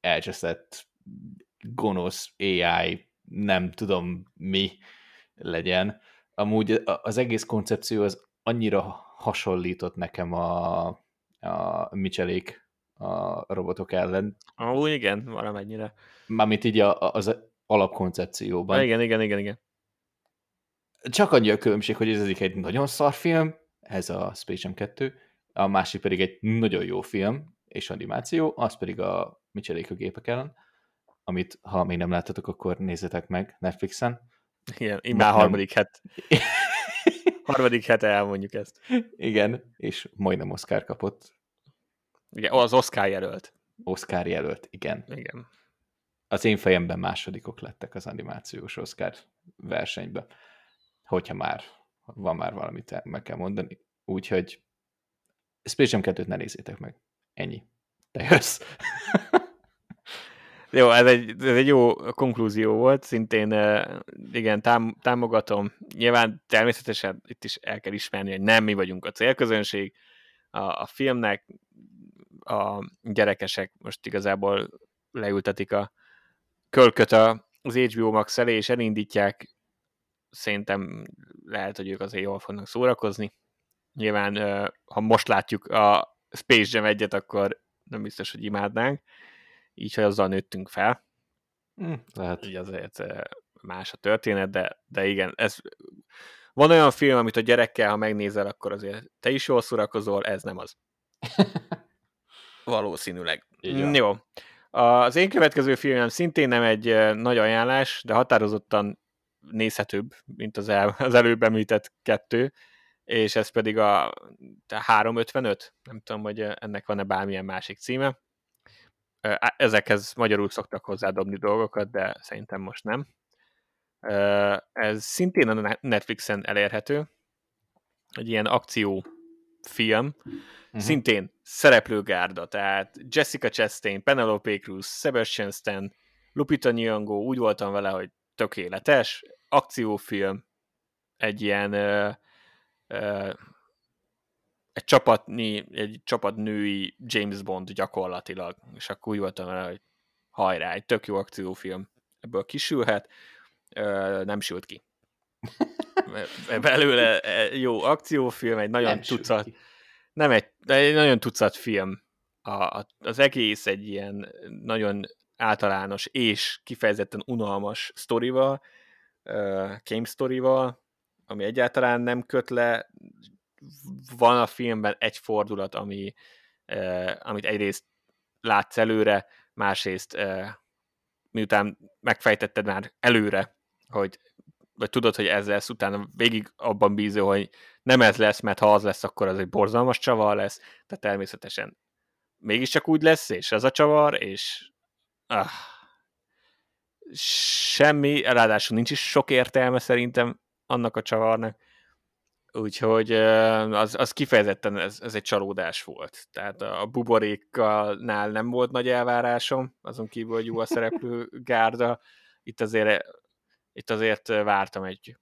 elcseszett gonosz AI, nem tudom mi legyen. Amúgy az egész koncepció az annyira hasonlított nekem a, a Michelék a robotok ellen. Ó, igen, valamennyire. Mármint így a, az alapkoncepcióban. Ah, igen, igen, igen, igen. Csak annyi a különbség, hogy ez egyik egy nagyon szar film, ez a Space Jam 2, a másik pedig egy nagyon jó film és animáció, az pedig a Michelék a gépek ellen amit ha még nem láttatok, akkor nézzetek meg Netflixen. Igen, immár harmadik het. harmadik hete elmondjuk ezt. Igen, és majdnem Oscar kapott. Igen, az Oscar jelölt. Oscar jelölt, igen. Igen. Az én fejemben másodikok lettek az animációs Oscar versenyben. Hogyha már van már valamit meg kell mondani. Úgyhogy Space Jam 2-t ne nézzétek meg. Ennyi. Te jössz. Jó, ez egy, ez egy jó konklúzió volt, szintén igen, tám, támogatom. Nyilván természetesen itt is el kell ismerni, hogy nem mi vagyunk a célközönség. A, a filmnek a gyerekesek most igazából leültetik a kölköt az HBO Max elé, és elindítják. Szerintem lehet, hogy ők azért jól fognak szórakozni. Nyilván, ha most látjuk a Space Jam egyet, akkor nem biztos, hogy imádnánk. Így, hogy azzal nőttünk fel. Hm, lehet. Így azért más a történet, de, de igen, ez van olyan film, amit a gyerekkel, ha megnézel, akkor azért te is jól szórakozol, ez nem az. Valószínűleg. Jó. Az én következő filmem szintén nem egy nagy ajánlás, de határozottan nézhetőbb, mint az, el, az előbb említett kettő, és ez pedig a 355, nem tudom, hogy ennek van-e bármilyen másik címe. Ezekhez magyarul szoktak hozzádobni dolgokat, de szerintem most nem. Ez szintén a Netflixen elérhető, egy ilyen akciófilm, uh-huh. szintén szereplőgárda, tehát Jessica Chastain, Penelope Cruz, Sebastian Stan, Lupita Nyong'o, úgy voltam vele, hogy tökéletes, akciófilm, egy ilyen ö, ö, egy csapatni, egy csapatnői James Bond gyakorlatilag, és akkor úgy voltam vele, hogy hajrá, egy tök jó akciófilm ebből kisülhet, nem sült ki. Belőle jó akciófilm, egy nagyon nem tucat, nem egy, egy nagyon tucat film. A, a, az egész egy ilyen nagyon általános és kifejezetten unalmas sztorival, uh, game sztorival, ami egyáltalán nem köt le. Van a filmben egy fordulat, ami, uh, amit egyrészt látsz előre, másrészt uh, miután megfejtetted már előre, hogy vagy tudod, hogy ez lesz, utána végig abban bízol, hogy nem ez lesz, mert ha az lesz, akkor az egy borzalmas csavar lesz, tehát természetesen mégiscsak úgy lesz, és ez a csavar, és ah, semmi, ráadásul nincs is sok értelme szerintem annak a csavarnak, úgyhogy az, az kifejezetten ez, ez egy csalódás volt. Tehát a buborékkal nem volt nagy elvárásom, azon kívül, hogy jó a szereplő gárda, itt azért, itt azért vártam egy,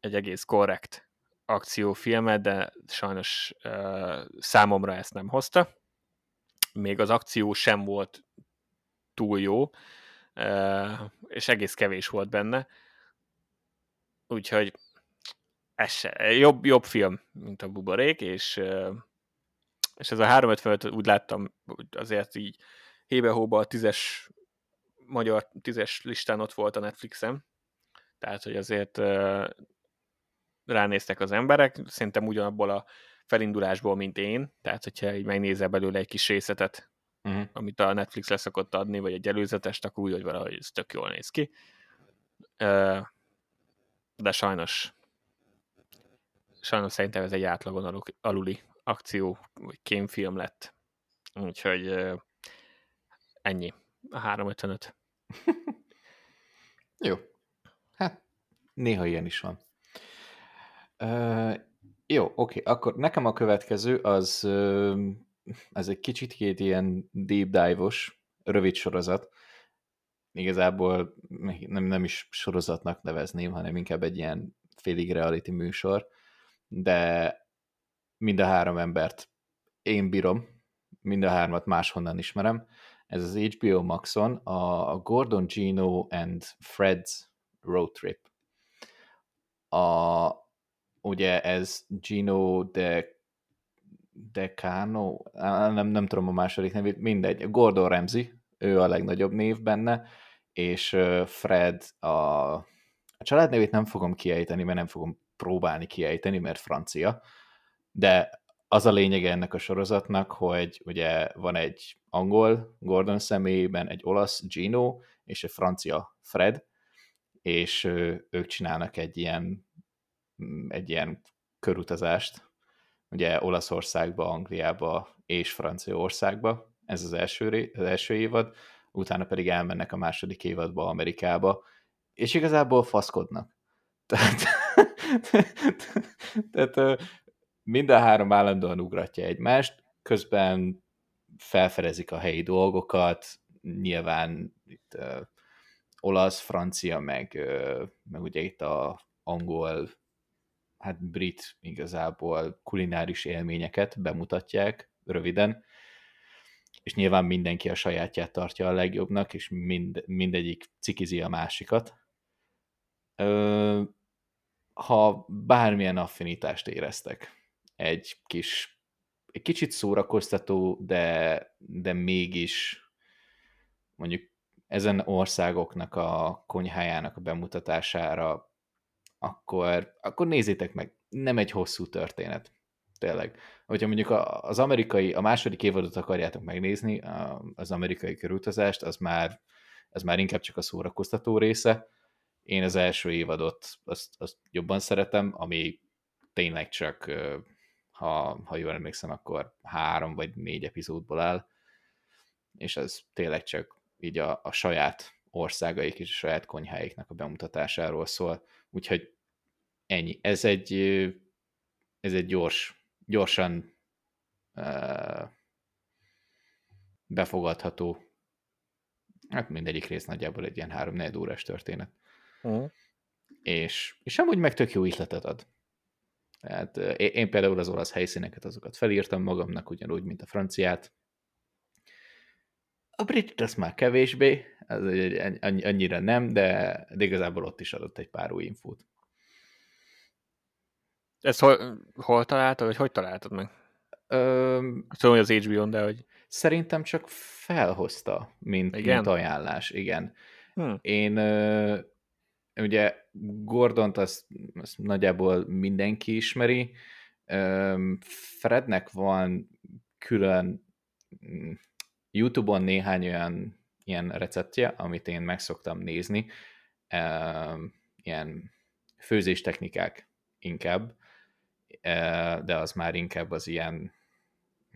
egy egész korrekt akciófilmet, de sajnos számomra ezt nem hozta. Még az akció sem volt túl jó, és egész kevés volt benne. Úgyhogy ez se, jobb, jobb film, mint a Buborék, és, és ez a 355 úgy láttam, azért így hébe-hóba a tízes magyar tízes listán ott volt a Netflixen, tehát, hogy azért ránéztek az emberek, szerintem ugyanabból a felindulásból, mint én, tehát hogyha így megnézel belőle egy kis részletet, uh-huh. amit a Netflix leszokott adni, vagy egy előzetest, akkor úgy, hogy valahogy ez tök jól néz ki. De sajnos sajnos szerintem ez egy átlagon aluli akció, vagy kémfilm lett. Úgyhogy ennyi. A 355. Jó. Hát, néha ilyen is van. Uh, jó, oké. Okay. Akkor nekem a következő az uh, ez egy kicsit két ilyen deep dive-os, rövid sorozat. Igazából nem, nem is sorozatnak nevezném, hanem inkább egy ilyen félig reality műsor, de mind a három embert én bírom, mind a hármat máshonnan ismerem. Ez az HBO Maxon a Gordon Gino and Fred's Road Trip. A, ugye ez Gino de Decano, nem, nem tudom a második nevét, mindegy, Gordon Ramsay, ő a legnagyobb név benne, és Fred a, a család nevét nem fogom kiejteni, mert nem fogom próbálni kiejteni, mert francia, de az a lényege ennek a sorozatnak, hogy ugye van egy angol Gordon személyében, egy olasz Gino, és egy francia Fred, és ők csinálnak egy ilyen, egy ilyen körutazást, ugye Olaszországba, Angliába és Franciaországba, ez az első, az első évad, utána pedig elmennek a második évadba Amerikába, és igazából faszkodnak. Tehát, tehát mind a három állandóan ugratja egymást, közben felfedezik a helyi dolgokat, nyilván itt uh, olasz, francia, meg, uh, meg ugye itt a angol hát brit igazából kulináris élményeket bemutatják röviden, és nyilván mindenki a sajátját tartja a legjobbnak, és mind, mindegyik cikizi a másikat. Ö, ha bármilyen affinitást éreztek egy kis, egy kicsit szórakoztató, de, de mégis mondjuk ezen országoknak a konyhájának a bemutatására, akkor, akkor nézzétek meg, nem egy hosszú történet. Tényleg. Hogyha mondjuk az amerikai, a második évadot akarjátok megnézni, az amerikai körutazást, az már, az már inkább csak a szórakoztató része. Én az első évadot azt, azt jobban szeretem, ami tényleg csak, ha, ha jól emlékszem, akkor három vagy négy epizódból áll, és ez tényleg csak így a, a saját országaik és a saját konyháiknak a bemutatásáról szól. Úgyhogy ennyi. Ez egy, ez egy gyors, gyorsan uh, befogadható, hát mindegyik rész nagyjából egy ilyen három 4 órás történet. Uh-huh. És, és amúgy meg tök jó ihletet ad. Hát, én, például az olasz helyszíneket, azokat felírtam magamnak, ugyanúgy, mint a franciát. A brit az már kevésbé, az annyira nem, de, de igazából ott is adott egy pár új infót. Ezt hol, hol találtad, vagy hogy találtad meg? Ö, Tudom, hogy az HBO-n, de hogy... Szerintem csak felhozta, mint, igen? mint ajánlás, igen. Hm. Én ö, ugye Gordont azt, azt nagyjából mindenki ismeri. Frednek van külön mm, YouTube-on néhány olyan ilyen receptje, amit én meg szoktam nézni, ilyen főzéstechnikák inkább, de az már inkább az ilyen,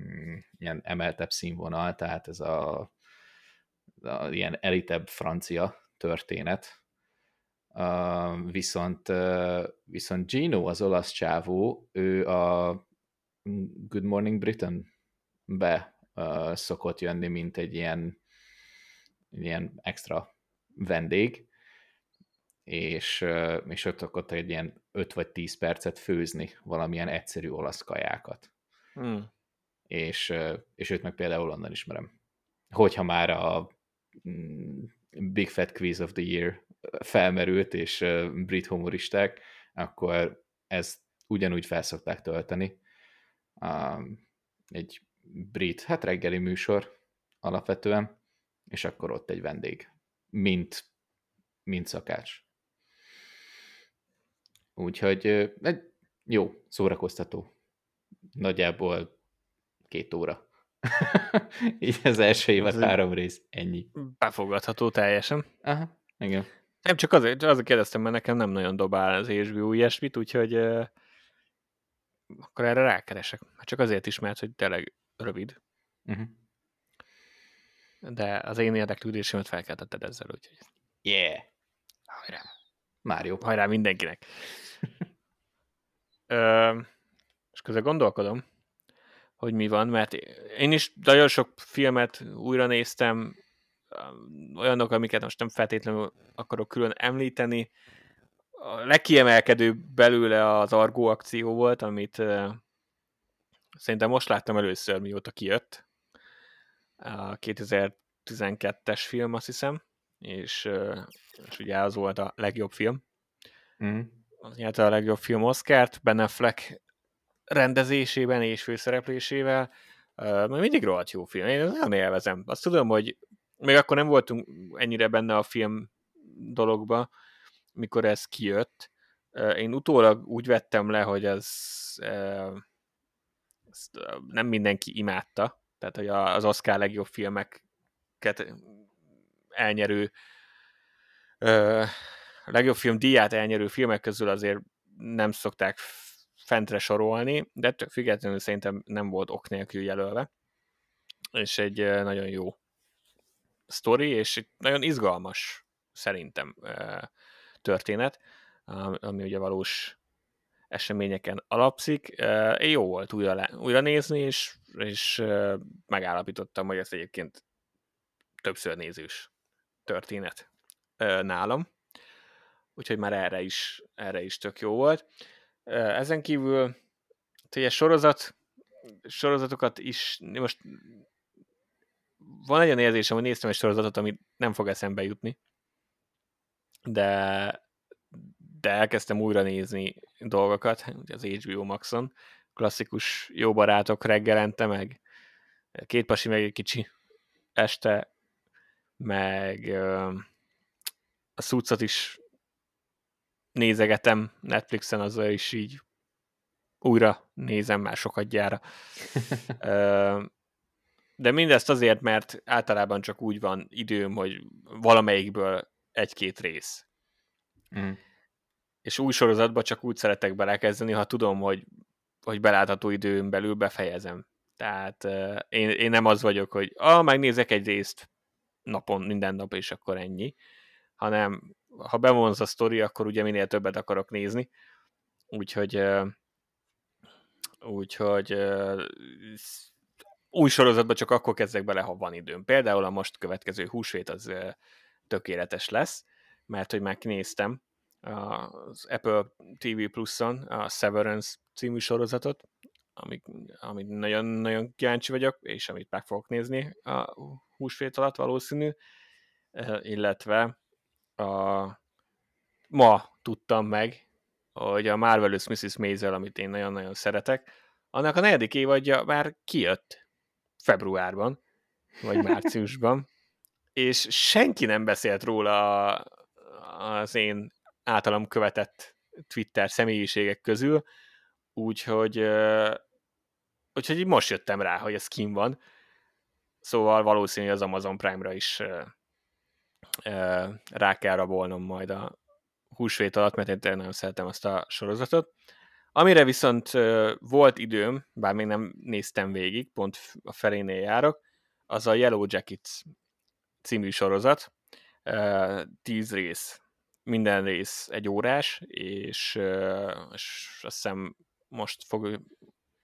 mm, ilyen emeltebb színvonal, tehát ez a, a ilyen elitebb francia történet. Viszont, viszont Gino, az olasz csávó, ő a Good Morning Britain be szokott jönni, mint egy ilyen, ilyen extra vendég, és, és ott akkor egy ilyen 5 vagy 10 percet főzni valamilyen egyszerű olasz kajákat. Hmm. És, és őt meg például onnan ismerem. Hogyha már a mm, Big Fat Quiz of the Year felmerült, és brit humoristák, akkor ezt ugyanúgy felszokták tölteni. Egy brit, hát reggeli műsor alapvetően, és akkor ott egy vendég, mint, mint szakács. Úgyhogy egy jó, szórakoztató. Nagyjából két óra. Így az első évad Ez három rész, ennyi. Befogadható teljesen. Aha, igen. Nem csak azért, azért kérdeztem, mert nekem nem nagyon dobál az HBO ilyesmit, úgyhogy uh, akkor erre rákeresek. Csak azért is, mert hogy tényleg rövid. Uh-huh. De az én érdeklődésemet felkeltetted ezzel, úgyhogy... Yeah! Hajrá! Már jó. Hajrá mindenkinek! Ö, és közben gondolkodom, hogy mi van, mert én is nagyon sok filmet újra néztem, olyanok, amiket most nem feltétlenül akarok külön említeni. A legkiemelkedőbb belőle az Argo akció volt, amit uh, szerintem most láttam először, mióta kijött. A 2012-es film, azt hiszem, és, uh, és ugye az volt a legjobb film. Mm az nyerte a legjobb film Oscárt, Ben Affleck rendezésében és főszereplésével, uh, mindig rohadt jó film, én nem élvezem. Azt tudom, hogy még akkor nem voltunk ennyire benne a film dologba, mikor ez kijött. Én utólag úgy vettem le, hogy ez ezt nem mindenki imádta, tehát hogy az Oscar legjobb filmeket elnyerő legjobb film díját elnyerő filmek közül azért nem szokták fentre sorolni, de ettől függetlenül szerintem nem volt ok nélkül jelölve. És egy nagyon jó sztori, és egy nagyon izgalmas szerintem történet, ami ugye valós eseményeken alapszik. Jó volt újra, újra nézni, és, és megállapítottam, hogy ez egyébként többször nézős történet nálam úgyhogy már erre is, erre is tök jó volt. Ezen kívül ugye sorozat, sorozatokat is, most van egy olyan érzésem, hogy néztem egy sorozatot, amit nem fog eszembe jutni, de, de elkezdtem újra nézni dolgokat, az HBO Maxon, klasszikus jó barátok reggelente, meg két pasi, meg egy kicsi este, meg a szucat is nézegetem Netflixen, azzal is így újra nézem már sokat gyára. De mindezt azért, mert általában csak úgy van időm, hogy valamelyikből egy-két rész. Mm. És új sorozatba csak úgy szeretek belekezdeni, ha tudom, hogy, hogy belátható időn belül befejezem. Tehát uh, én, én nem az vagyok, hogy ah, megnézek egy részt napon, minden nap, és akkor ennyi, hanem ha bevonz a sztori, akkor ugye minél többet akarok nézni. Úgyhogy úgyhogy új sorozatba csak akkor kezdek bele, ha van időm. Például a most következő húsvét az tökéletes lesz, mert hogy már kinéztem az Apple TV Plus-on a Severance című sorozatot, amit, amit nagyon-nagyon kíváncsi vagyok, és amit meg fogok nézni a húsvét alatt valószínű, illetve a, ma tudtam meg, hogy a Marvelous Mrs. Maisel, amit én nagyon-nagyon szeretek, annak a negyedik évadja már kijött februárban, vagy márciusban, és senki nem beszélt róla az én általam követett Twitter személyiségek közül, úgyhogy, úgyhogy most jöttem rá, hogy ez kim van. Szóval valószínű az Amazon Prime-ra is rá kell rabolnom majd a húsvét alatt, mert én nagyon szeretem azt a sorozatot. Amire viszont volt időm, bár még nem néztem végig, pont a felénél járok, az a Yellow Jackets című sorozat, tíz rész, minden rész egy órás, és, és azt hiszem most fog,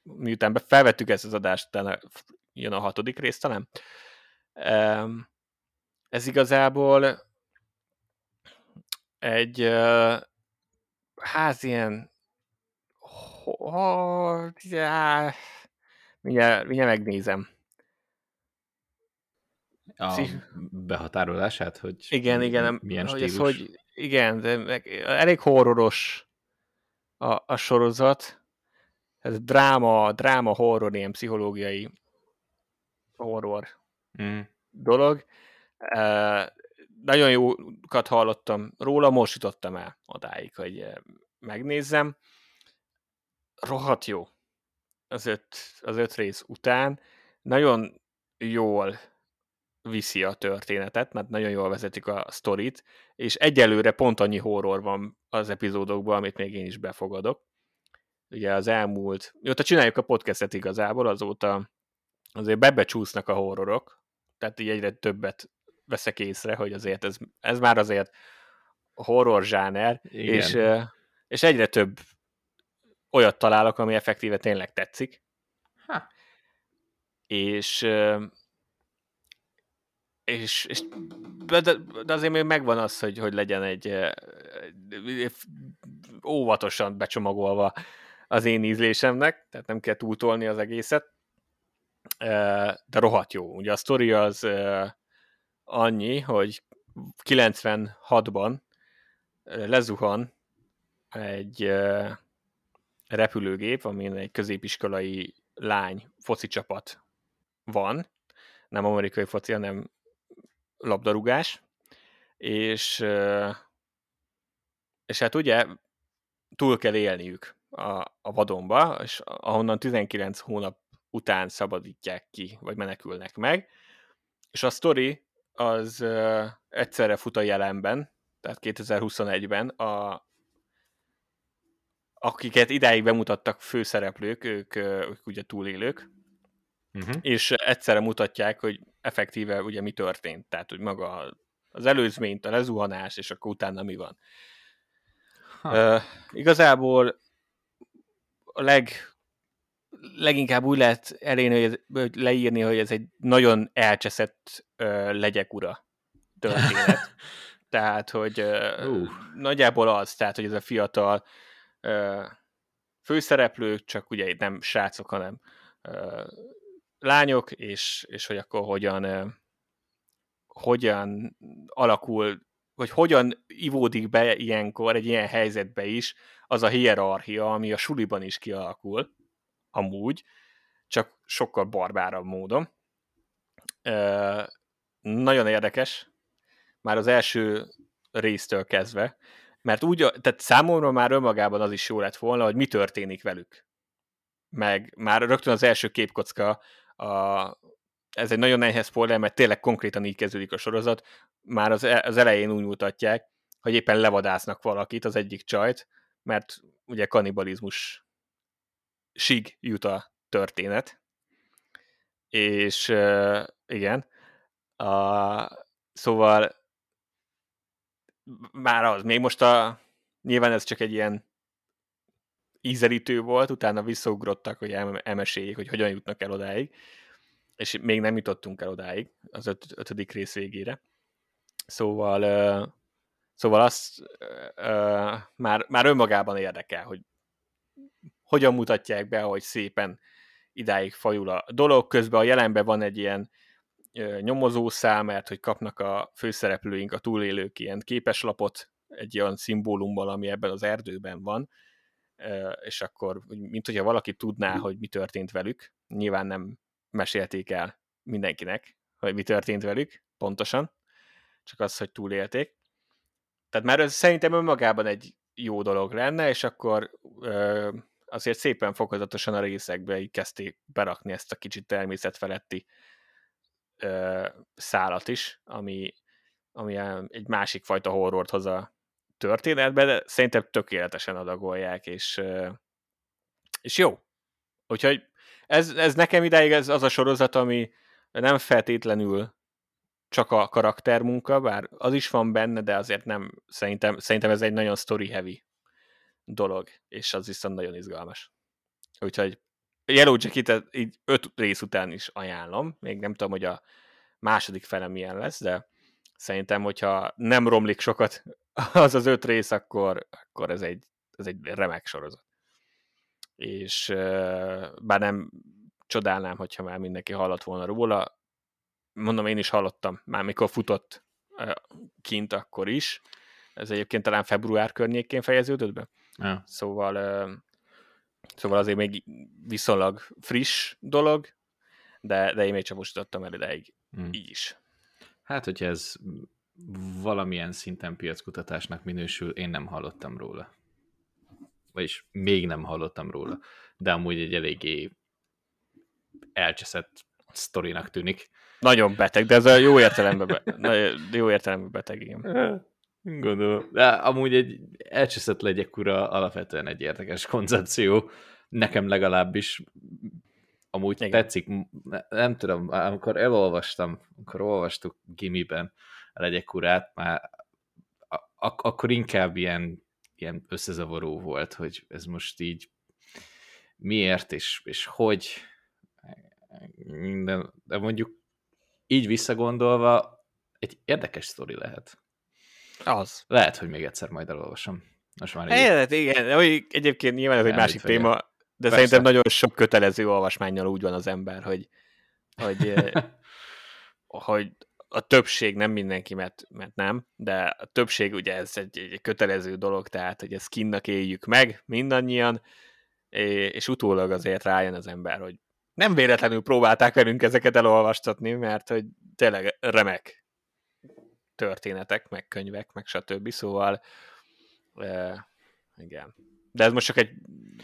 miután felvettük ezt az adást, jön a hatodik rész talán. Ez igazából egy ház ilyen oh, já, mindjárt, mindjárt megnézem. A behatárolását, hogy igen, igen, milyen hogy stílus? Ez, hogy igen, de meg, elég horroros a, a sorozat. Ez dráma, dráma horror, ilyen pszichológiai horror mm. dolog. Nagyon jókat hallottam róla, most jutottam el odáig, hogy megnézzem. Rohadt jó az öt, az öt rész után. Nagyon jól viszi a történetet, mert nagyon jól vezetik a sztorit, és egyelőre pont annyi horror van az epizódokban, amit még én is befogadok. Ugye az elmúlt, mióta csináljuk a podcastet igazából, azóta azért bebecsúsznak a horrorok, tehát így egyre többet veszek észre, hogy azért ez, ez már azért horror zsáner, és, és egyre több olyat találok, ami effektíve tényleg tetszik. Ha. És és, és de, de azért még megvan az, hogy, hogy legyen egy, egy óvatosan becsomagolva az én ízlésemnek, tehát nem kell túltolni az egészet, de rohadt jó. Ugye a sztori az annyi, hogy 96-ban lezuhan egy repülőgép, amin egy középiskolai lány foci csapat van, nem amerikai foci, hanem labdarúgás, és, és hát ugye túl kell élniük a, a vadonba, és ahonnan 19 hónap után szabadítják ki, vagy menekülnek meg, és a sztori az egyszerre fut a jelenben, tehát 2021-ben, a, akiket idáig bemutattak főszereplők, ők, ők ugye túlélők, uh-huh. és egyszerre mutatják, hogy effektíve ugye mi történt, tehát hogy maga az előzményt, a lezuhanás, és akkor utána mi van. Uh, igazából a leg, leginkább úgy lehet elérni, hogy, ez, hogy leírni, hogy ez egy nagyon elcseszett uh, legyek ura történet. tehát, hogy uh, uh. nagyjából az, tehát, hogy ez a fiatal uh, főszereplő, csak ugye itt nem srácok, hanem uh, lányok, és, és hogy akkor hogyan, hogyan alakul, vagy hogyan ivódik be ilyenkor, egy ilyen helyzetbe is az a hierarchia, ami a suliban is kialakul, amúgy, csak sokkal barbárabb módon. Ö, nagyon érdekes, már az első résztől kezdve, mert úgy, tehát számomra már önmagában az is jó lett volna, hogy mi történik velük. Meg már rögtön az első képkocka, a, ez egy nagyon nehéz spoiler, mert tényleg konkrétan így kezdődik a sorozat, már az, e, az elején úgy mutatják, hogy éppen levadásznak valakit, az egyik csajt, mert ugye kanibalizmus sig jut a történet. És uh, igen, a, szóval már az, még most a, nyilván ez csak egy ilyen ízelítő volt, utána visszaugrottak, hogy elmeséljék, hogy hogyan jutnak el odáig, és még nem jutottunk el odáig, az öt, ötödik rész végére. Szóval, uh, szóval azt uh, már, már önmagában érdekel, hogy hogyan mutatják be, hogy szépen idáig fajul a dolog. Közben a jelenben van egy ilyen nyomozószám, mert hogy kapnak a főszereplőink, a túlélők ilyen képeslapot, egy olyan szimbólummal, ami ebben az erdőben van, és akkor, mint hogyha valaki tudná, hogy mi történt velük, nyilván nem mesélték el mindenkinek, hogy mi történt velük, pontosan, csak az, hogy túlélték. Tehát már ez szerintem önmagában egy jó dolog lenne, és akkor azért szépen fokozatosan a részekbe így kezdték berakni ezt a kicsit természetfeletti ö, szálat is, ami, ami egy másik fajta horrort hoz a történetbe, de szerintem tökéletesen adagolják, és, ö, és jó. Úgyhogy ez, ez nekem ideig ez az a sorozat, ami nem feltétlenül csak a karaktermunka, bár az is van benne, de azért nem, szerintem, szerintem ez egy nagyon story heavy dolog, és az viszont nagyon izgalmas. Úgyhogy Yellow Jacket így öt rész után is ajánlom, még nem tudom, hogy a második fele milyen lesz, de szerintem, hogyha nem romlik sokat az az öt rész, akkor, akkor ez, egy, ez egy remek sorozat. És bár nem csodálnám, hogyha már mindenki hallott volna róla, mondom, én is hallottam, már mikor futott kint akkor is, ez egyébként talán február környékén fejeződött be, ja. szóval Szóval azért még viszonylag friss dolog, de, de én még csak most adtam el ideig hmm. így is. Hát, hogyha ez valamilyen szinten piackutatásnak minősül, én nem hallottam róla. Vagyis még nem hallottam róla. De amúgy egy eléggé elcseszett sztorinak tűnik. Nagyon beteg, de ez a jó értelemben, be, jó értelemben beteg, igen. Gondolom. De amúgy egy elcseszett legyek ura alapvetően egy érdekes koncepció. Nekem legalábbis amúgy Igen. tetszik. Nem tudom, amikor elolvastam, amikor olvastuk gimiben a legyek urát, már ak- akkor inkább ilyen, ilyen összezavaró volt, hogy ez most így miért és, és hogy, de, de mondjuk így visszagondolva egy érdekes sztori lehet. Az. Lehet, hogy még egyszer majd elolvasom. Most már Élet, igen, egyébként nyilván ez egy másik téma, de Persze. szerintem nagyon sok kötelező olvasmányjal úgy van az ember, hogy, hogy, hogy a többség, nem mindenki, mert, mert nem, de a többség ugye ez egy, egy kötelező dolog, tehát hogy ezt kinnak éljük meg mindannyian, és utólag azért rájön az ember, hogy nem véletlenül próbálták velünk ezeket elolvastatni, mert hogy tényleg remek történetek, meg könyvek, meg stb. Szóval e, igen. De ez most csak egy,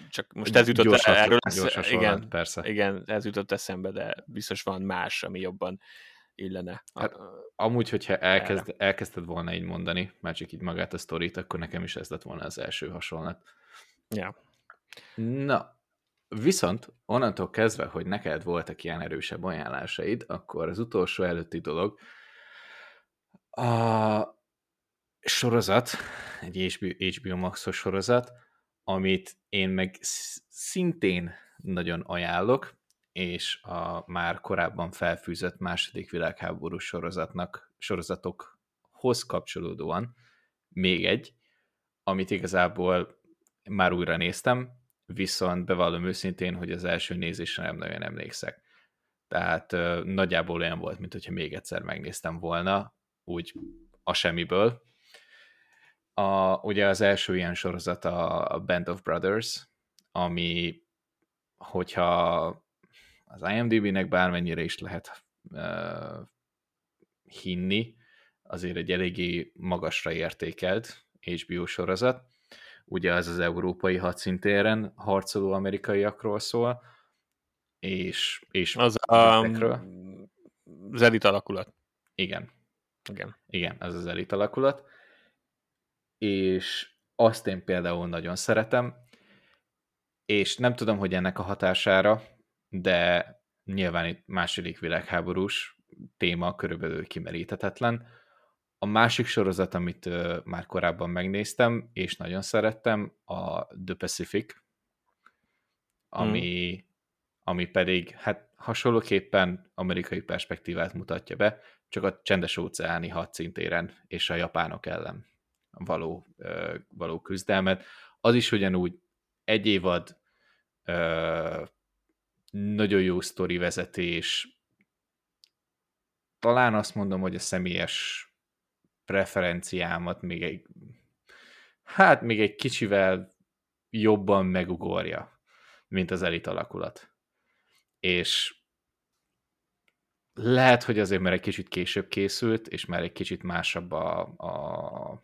csak most ez jutott gyors erről lesz, igen, persze. igen, ez jutott eszembe, de biztos van más, ami jobban illene. Hát, amúgy, hogyha elkezd, elkezdted volna így mondani, már csak így magát a sztorit, akkor nekem is ez lett volna az első hasonlat. Ja. Na, viszont onnantól kezdve, hogy neked voltak ilyen erősebb ajánlásaid, akkor az utolsó előtti dolog, a sorozat, egy HBO, HBO Max-os sorozat, amit én meg szintén nagyon ajánlok, és a már korábban felfűzött második világháború sorozatnak, sorozatokhoz kapcsolódóan még egy, amit igazából már újra néztem, viszont bevallom őszintén, hogy az első nézésre nem nagyon emlékszek. Tehát nagyjából olyan volt, mint hogyha még egyszer megnéztem volna, úgy a semmiből. A, ugye az első ilyen sorozat a Band of Brothers, ami hogyha az IMDb-nek bármennyire is lehet uh, hinni, azért egy eléggé magasra értékelt HBO sorozat. Ugye az az európai hadszintéren harcoló amerikaiakról szól, és, és az a, az elit alakulat. Igen. Igen. Igen, ez az elit alakulat. És azt én például nagyon szeretem, és nem tudom, hogy ennek a hatására, de nyilván itt második világháborús téma körülbelül kimeríthetetlen. A másik sorozat, amit uh, már korábban megnéztem, és nagyon szerettem, a The Pacific, ami, hmm. ami pedig hát hasonlóképpen amerikai perspektívát mutatja be, csak a csendes óceáni hadszintéren és a japánok ellen való, uh, való küzdelmet. Az is ugyanúgy egy évad uh, nagyon jó sztori vezetés, talán azt mondom, hogy a személyes preferenciámat még egy, hát még egy kicsivel jobban megugorja, mint az elit alakulat. És lehet, hogy azért, mert egy kicsit később készült, és már egy kicsit másabb a, a,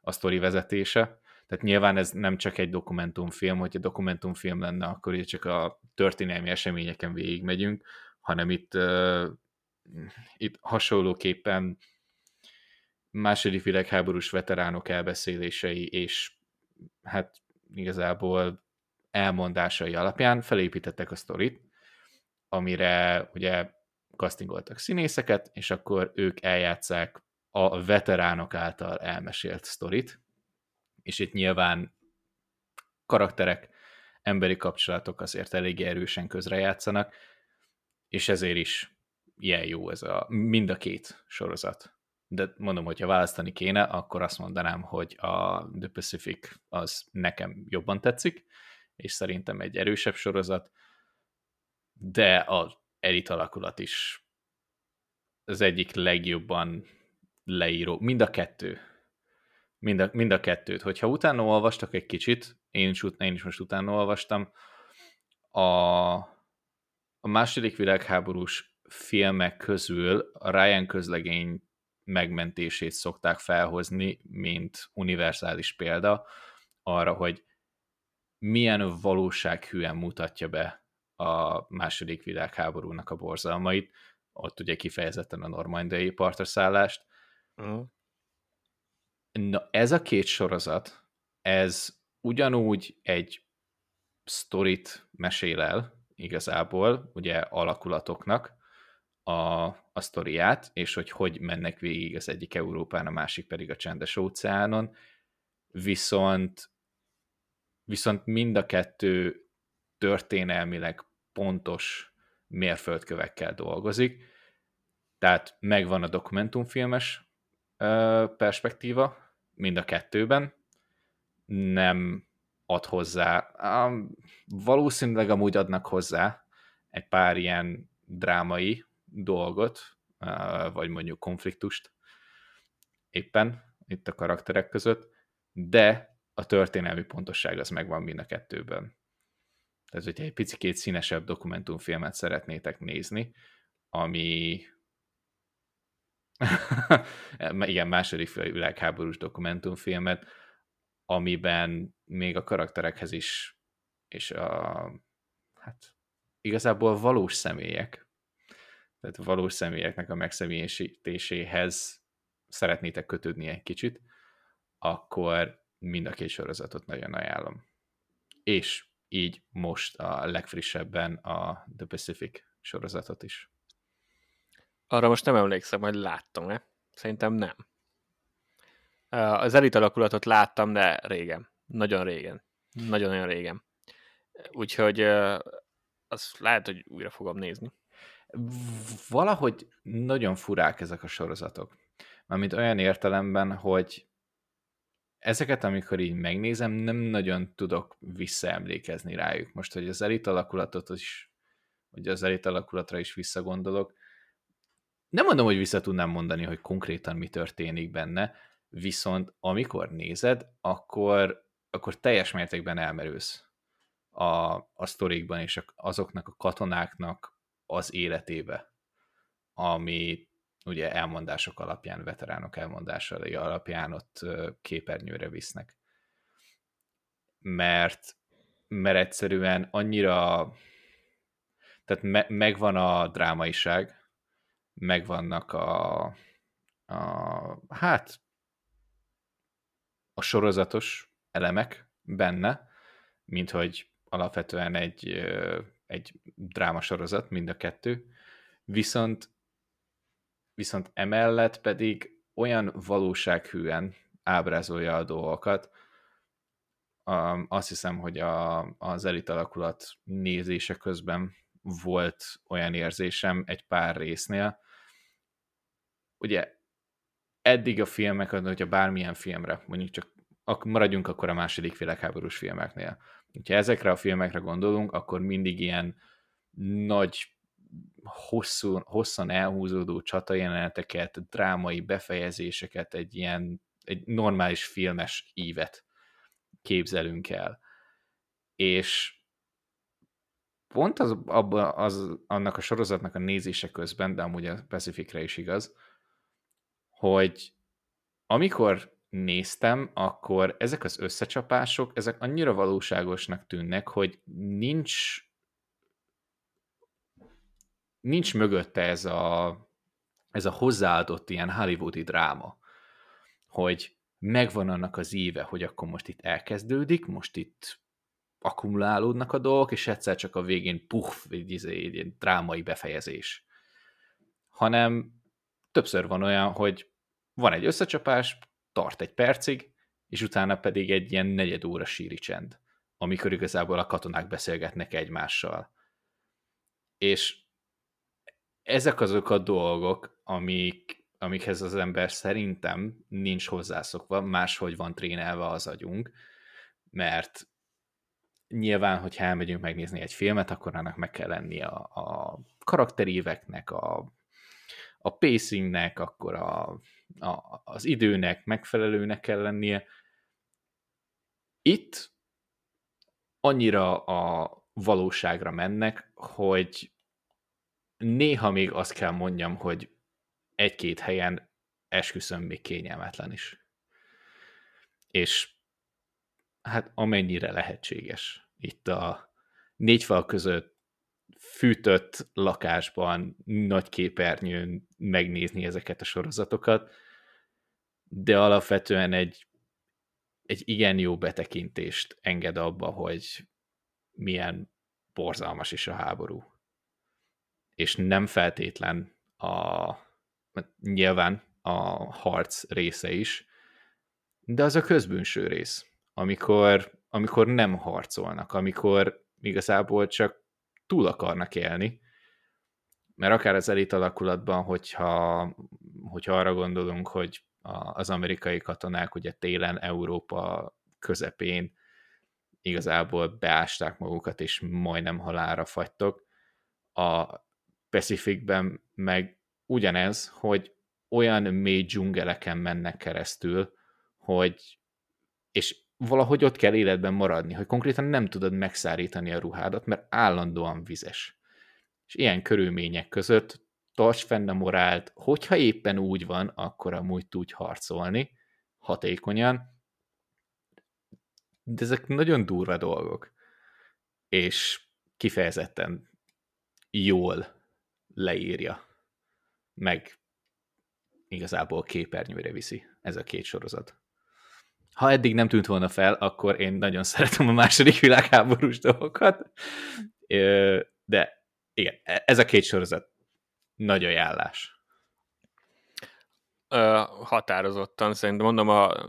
a sztori vezetése. Tehát nyilván ez nem csak egy dokumentumfilm, hogyha dokumentumfilm lenne, akkor ugye csak a történelmi eseményeken végigmegyünk, hanem itt, uh, itt hasonlóképpen második világháborús veteránok elbeszélései és hát igazából elmondásai alapján felépítettek a sztorit, amire ugye castingoltak színészeket, és akkor ők eljátszák a veteránok által elmesélt sztorit, és itt nyilván karakterek, emberi kapcsolatok azért eléggé erősen közrejátszanak, és ezért is ilyen jó ez a mind a két sorozat. De mondom, hogyha választani kéne, akkor azt mondanám, hogy a The Pacific az nekem jobban tetszik, és szerintem egy erősebb sorozat, de az elit alakulat is az egyik legjobban leíró, mind a kettő. Mind a, mind a kettőt. Hogyha utána olvastak egy kicsit, én is, én is most utána olvastam, a, a második világháborús filmek közül a Ryan közlegény megmentését szokták felhozni, mint univerzális példa arra, hogy milyen valósághűen mutatja be a második világháborúnak a borzalmait, ott ugye kifejezetten a normandiai partraszállást. Uh-huh. Na, ez a két sorozat, ez ugyanúgy egy sztorit mesél el igazából, ugye alakulatoknak, a, a sztoriát, és hogy hogy mennek végig az egyik Európán, a másik pedig a csendes óceánon, viszont viszont mind a kettő történelmileg pontos mérföldkövekkel dolgozik, tehát megvan a dokumentumfilmes perspektíva mind a kettőben, nem ad hozzá, valószínűleg amúgy adnak hozzá egy pár ilyen drámai dolgot, vagy mondjuk konfliktust éppen itt a karakterek között, de a történelmi pontosság az megvan mind a kettőben. Tehát, hogyha egy picit színesebb dokumentumfilmet szeretnétek nézni, ami igen, második világháborús dokumentumfilmet, amiben még a karakterekhez is, és a, hát igazából valós személyek, tehát valós személyeknek a megszemélyesítéséhez szeretnétek kötődni egy kicsit, akkor mind a két sorozatot nagyon ajánlom. És így most a legfrissebben a The Pacific sorozatot is. Arra most nem emlékszem, hogy láttam-e. Szerintem nem. Az elit alakulatot láttam, de régen. Nagyon régen. Nagyon-nagyon régen. Úgyhogy azt lehet, hogy újra fogom nézni valahogy nagyon furák ezek a sorozatok. Mármint olyan értelemben, hogy ezeket, amikor így megnézem, nem nagyon tudok visszaemlékezni rájuk. Most, hogy az elit alakulatot is, hogy az elit alakulatra is visszagondolok, nem mondom, hogy vissza tudnám mondani, hogy konkrétan mi történik benne, viszont amikor nézed, akkor, akkor teljes mértékben elmerülsz a, a sztorikban és azoknak a katonáknak az életébe, ami ugye elmondások alapján, veteránok elmondásai alapján ott képernyőre visznek. Mert, mert egyszerűen annyira tehát me, megvan a drámaiság, megvannak a, a hát a sorozatos elemek benne, mint hogy alapvetően egy, egy drámasorozat, mind a kettő, viszont viszont emellett pedig olyan valósághűen ábrázolja a dolgokat, azt hiszem, hogy a, az elit alakulat nézése közben volt olyan érzésem egy pár résznél. Ugye eddig a filmek, hogyha bármilyen filmre, mondjuk csak maradjunk akkor a második világháborús filmeknél. Ha ezekre a filmekre gondolunk, akkor mindig ilyen nagy hosszú, hosszan elhúzódó csatajeleneteket, drámai befejezéseket, egy ilyen egy normális filmes ívet képzelünk el. És pont az, abba, az, annak a sorozatnak a nézése közben, de amúgy a Pacificre is igaz, hogy amikor néztem, akkor ezek az összecsapások, ezek annyira valóságosnak tűnnek, hogy nincs nincs mögötte ez a, ez a hozzáadott ilyen hollywoodi dráma, hogy megvan annak az íve, hogy akkor most itt elkezdődik, most itt akkumulálódnak a dolgok, és egyszer csak a végén puff, egy, izé, egy, egy drámai befejezés. Hanem többször van olyan, hogy van egy összecsapás, tart egy percig, és utána pedig egy ilyen negyed óra síri csend, amikor igazából a katonák beszélgetnek egymással. És ezek azok a dolgok, amik, amikhez az ember szerintem nincs hozzászokva, máshogy van trénelve az agyunk, mert nyilván, hogyha elmegyünk megnézni egy filmet, akkor annak meg kell lennie a, a karakteríveknek, a, a pacingnek, akkor a, a, az időnek megfelelőnek kell lennie. Itt annyira a valóságra mennek, hogy néha még azt kell mondjam, hogy egy-két helyen esküszöm még kényelmetlen is. És hát amennyire lehetséges. Itt a négy fal között fűtött lakásban, nagy képernyőn megnézni ezeket a sorozatokat, de alapvetően egy, egy igen jó betekintést enged abba, hogy milyen borzalmas is a háború és nem feltétlen a nyilván a harc része is, de az a közbűnső rész, amikor, amikor nem harcolnak, amikor igazából csak túl akarnak élni, mert akár az elit alakulatban, hogyha, hogyha arra gondolunk, hogy az amerikai katonák ugye télen Európa közepén igazából beásták magukat, és majdnem halára fagytok, a Pacificben meg ugyanez, hogy olyan mély dzsungeleken mennek keresztül, hogy és valahogy ott kell életben maradni, hogy konkrétan nem tudod megszárítani a ruhádat, mert állandóan vizes. És ilyen körülmények között tarts fenn a morált, hogyha éppen úgy van, akkor amúgy tudj harcolni, hatékonyan, de ezek nagyon durva dolgok, és kifejezetten jól leírja, meg igazából képernyőre viszi ez a két sorozat. Ha eddig nem tűnt volna fel, akkor én nagyon szeretem a második világháborús dolgokat, de igen, e, ez a két sorozat nagy ajánlás. Ö, határozottan, szerintem mondom, a,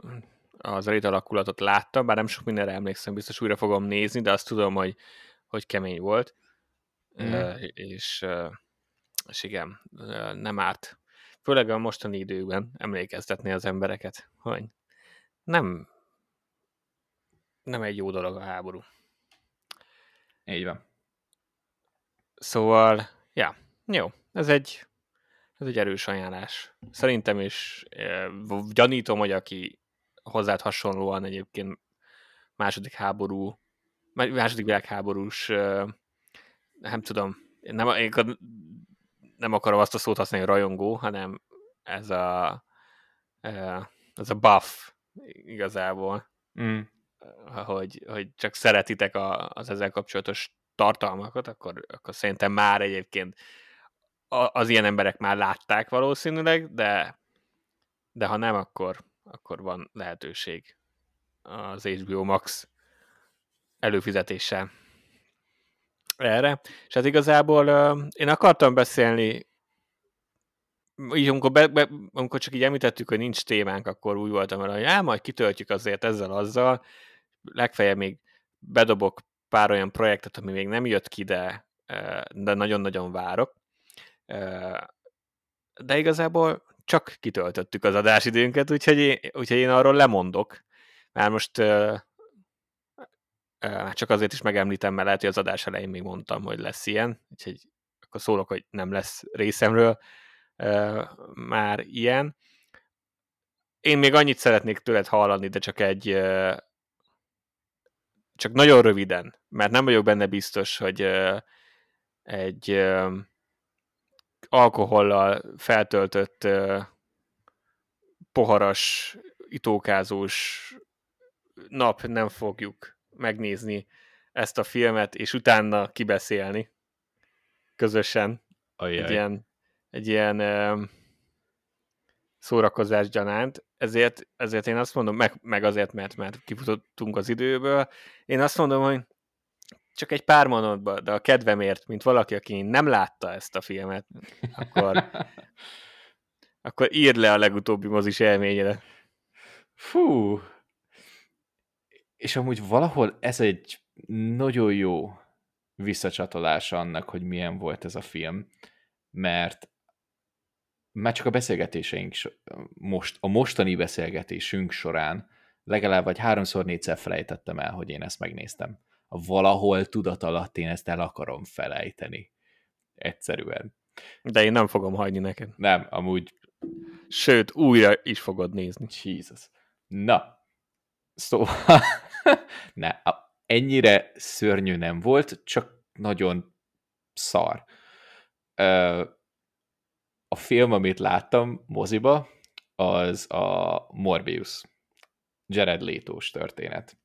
az elit alakulatot láttam, bár nem sok mindenre emlékszem, biztos újra fogom nézni, de azt tudom, hogy, hogy kemény volt. Mm. Ö, és és igen, nem árt. Főleg a mostani időben emlékeztetni az embereket, hogy nem, nem egy jó dolog a háború. Így van. Szóval, ja, jó, ez egy, ez egy erős ajánlás. Szerintem is e, gyanítom, hogy aki hozzád hasonlóan egyébként második háború második világháborús, nem tudom, nem, nem akarom azt a szót használni, rajongó, hanem ez a, ez a buff igazából, mm. hogy, hogy csak szeretitek az ezzel kapcsolatos tartalmakat, akkor, akkor szerintem már egyébként az ilyen emberek már látták valószínűleg, de, de ha nem, akkor, akkor van lehetőség az HBO Max előfizetéssel erre. És hát igazából én akartam beszélni, így amikor, be, be, amikor csak így említettük, hogy nincs témánk, akkor úgy voltam hogy já, majd kitöltjük azért ezzel azzal, legfeljebb még bedobok pár olyan projektet, ami még nem jött ki, de, de nagyon-nagyon várok. De igazából csak kitöltöttük az adásidőnket, úgyhogy én, úgyhogy én arról lemondok. Már most már csak azért is megemlítem, mert lehet, hogy az adás elején még mondtam, hogy lesz ilyen, úgyhogy akkor szólok, hogy nem lesz részemről már ilyen. Én még annyit szeretnék tőled hallani, de csak egy csak nagyon röviden, mert nem vagyok benne biztos, hogy egy alkohollal feltöltött poharas, itókázós nap nem fogjuk megnézni ezt a filmet, és utána kibeszélni közösen. Ajaj. Egy ilyen, egy ilyen szórakozás gyanánt, ezért, ezért én azt mondom, meg, meg azért, mert, mert kifutottunk az időből, én azt mondom, hogy csak egy pár mondatban, de a kedvemért, mint valaki, aki nem látta ezt a filmet, akkor, akkor írd le a legutóbbi mozis élményre. Fú. És amúgy valahol ez egy nagyon jó visszacsatolása annak, hogy milyen volt ez a film, mert már csak a beszélgetéseink, most, a mostani beszélgetésünk során legalább vagy háromszor, négyszer felejtettem el, hogy én ezt megnéztem. Valahol tudat alatt én ezt el akarom felejteni. Egyszerűen. De én nem fogom hagyni neked. Nem, amúgy. Sőt, újra is fogod nézni. Jesus. Na, szóval ne, ennyire szörnyű nem volt, csak nagyon szar a film, amit láttam moziba, az a Morbius. Jared leto történet.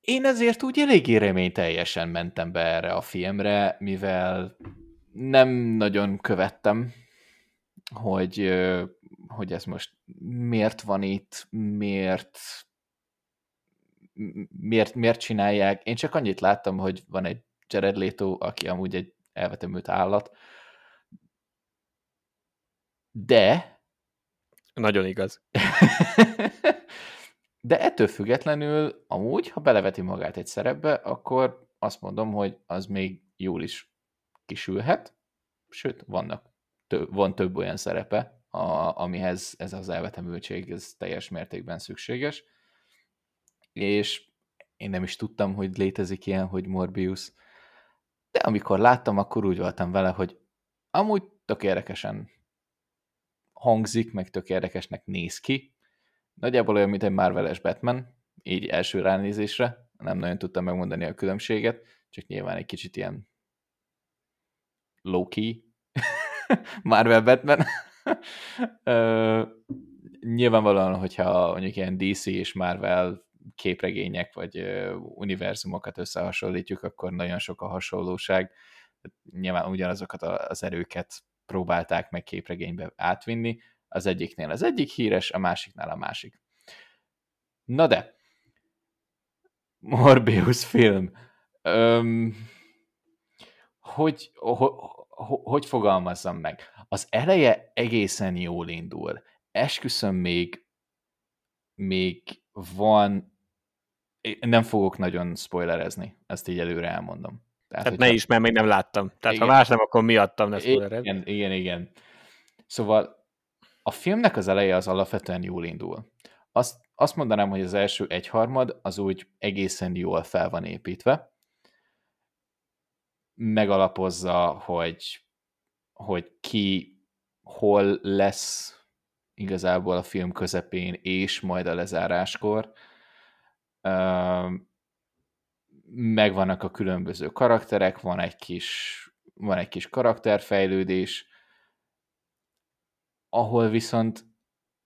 Én ezért úgy eléggé reményteljesen mentem be erre a filmre, mivel nem nagyon követtem, hogy, hogy ez most miért van itt, miért, miért, miért csinálják. Én csak annyit láttam, hogy van egy Jared Leto, aki amúgy egy elvetemült állat. De... Nagyon igaz. De ettől függetlenül, amúgy, ha beleveti magát egy szerepbe, akkor azt mondom, hogy az még jól is kisülhet, sőt, vannak tö- van több olyan szerepe, a, amihez ez az elvetemültség ez teljes mértékben szükséges. És én nem is tudtam, hogy létezik ilyen, hogy Morbius de amikor láttam, akkor úgy voltam vele, hogy amúgy tök érdekesen hangzik, meg tök érdekesnek néz ki. Nagyjából olyan, mint egy Marvel-es Batman, így első ránézésre. Nem nagyon tudtam megmondani a különbséget, csak nyilván egy kicsit ilyen low-key Marvel Batman. nyilvánvalóan, hogyha mondjuk ilyen DC és Marvel képregények vagy univerzumokat összehasonlítjuk, akkor nagyon sok a hasonlóság. Nyilván ugyanazokat az erőket próbálták meg képregénybe átvinni, az egyiknél az egyik híres, a másiknál a másik. Na de, Morbius film. Öm, hogy, ho, ho, hogy fogalmazzam meg? Az eleje egészen jól indul. Esküszöm még, még van, nem fogok nagyon spoilerezni, ezt így előre elmondom. Tehát, Tehát ne is, mert még nem láttam. Tehát igen, ha más nem, akkor miattam ne spoilered. Igen, igen, igen. Szóval a filmnek az eleje az alapvetően jól indul. Azt, azt mondanám, hogy az első egyharmad az úgy egészen jól fel van építve. Megalapozza, hogy, hogy ki hol lesz igazából a film közepén és majd a lezáráskor. megvannak a különböző karakterek, van egy kis, van egy kis karakterfejlődés, ahol viszont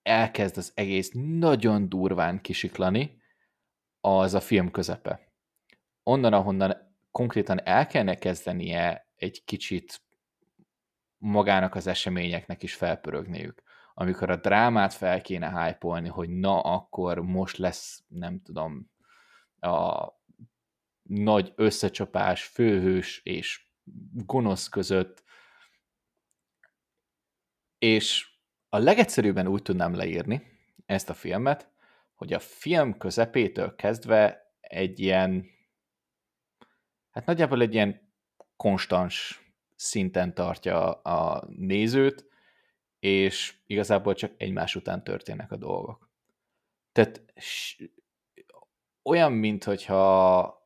elkezd az egész nagyon durván kisiklani, az a film közepe. Onnan, ahonnan konkrétan el kellene kezdenie egy kicsit magának az eseményeknek is felpörögniük. Amikor a drámát fel kéne hype hogy na, akkor most lesz, nem tudom, a nagy összecsapás, főhős és gonosz között, és a legegyszerűbben úgy tudnám leírni ezt a filmet, hogy a film közepétől kezdve egy ilyen, hát nagyjából egy ilyen konstans szinten tartja a nézőt, és igazából csak egymás után történnek a dolgok. Tehát olyan, mint hogyha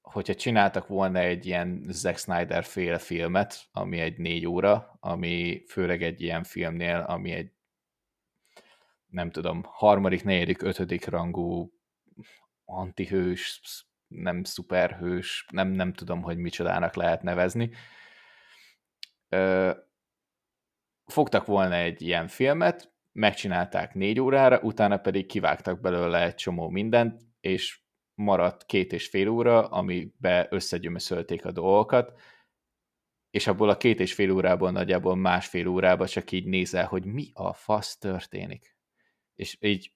hogyha csináltak volna egy ilyen Zack Snyder féle filmet, ami egy négy óra, ami főleg egy ilyen filmnél, ami egy nem tudom, harmadik, negyedik, ötödik rangú antihős, nem szuperhős, nem, nem tudom, hogy micsodának lehet nevezni. Ö, fogtak volna egy ilyen filmet, megcsinálták négy órára, utána pedig kivágtak belőle egy csomó mindent, és maradt két és fél óra, amibe összegyömöszölték a dolgokat, és abból a két és fél órából nagyjából másfél órába csak így nézel, hogy mi a fasz történik. És így,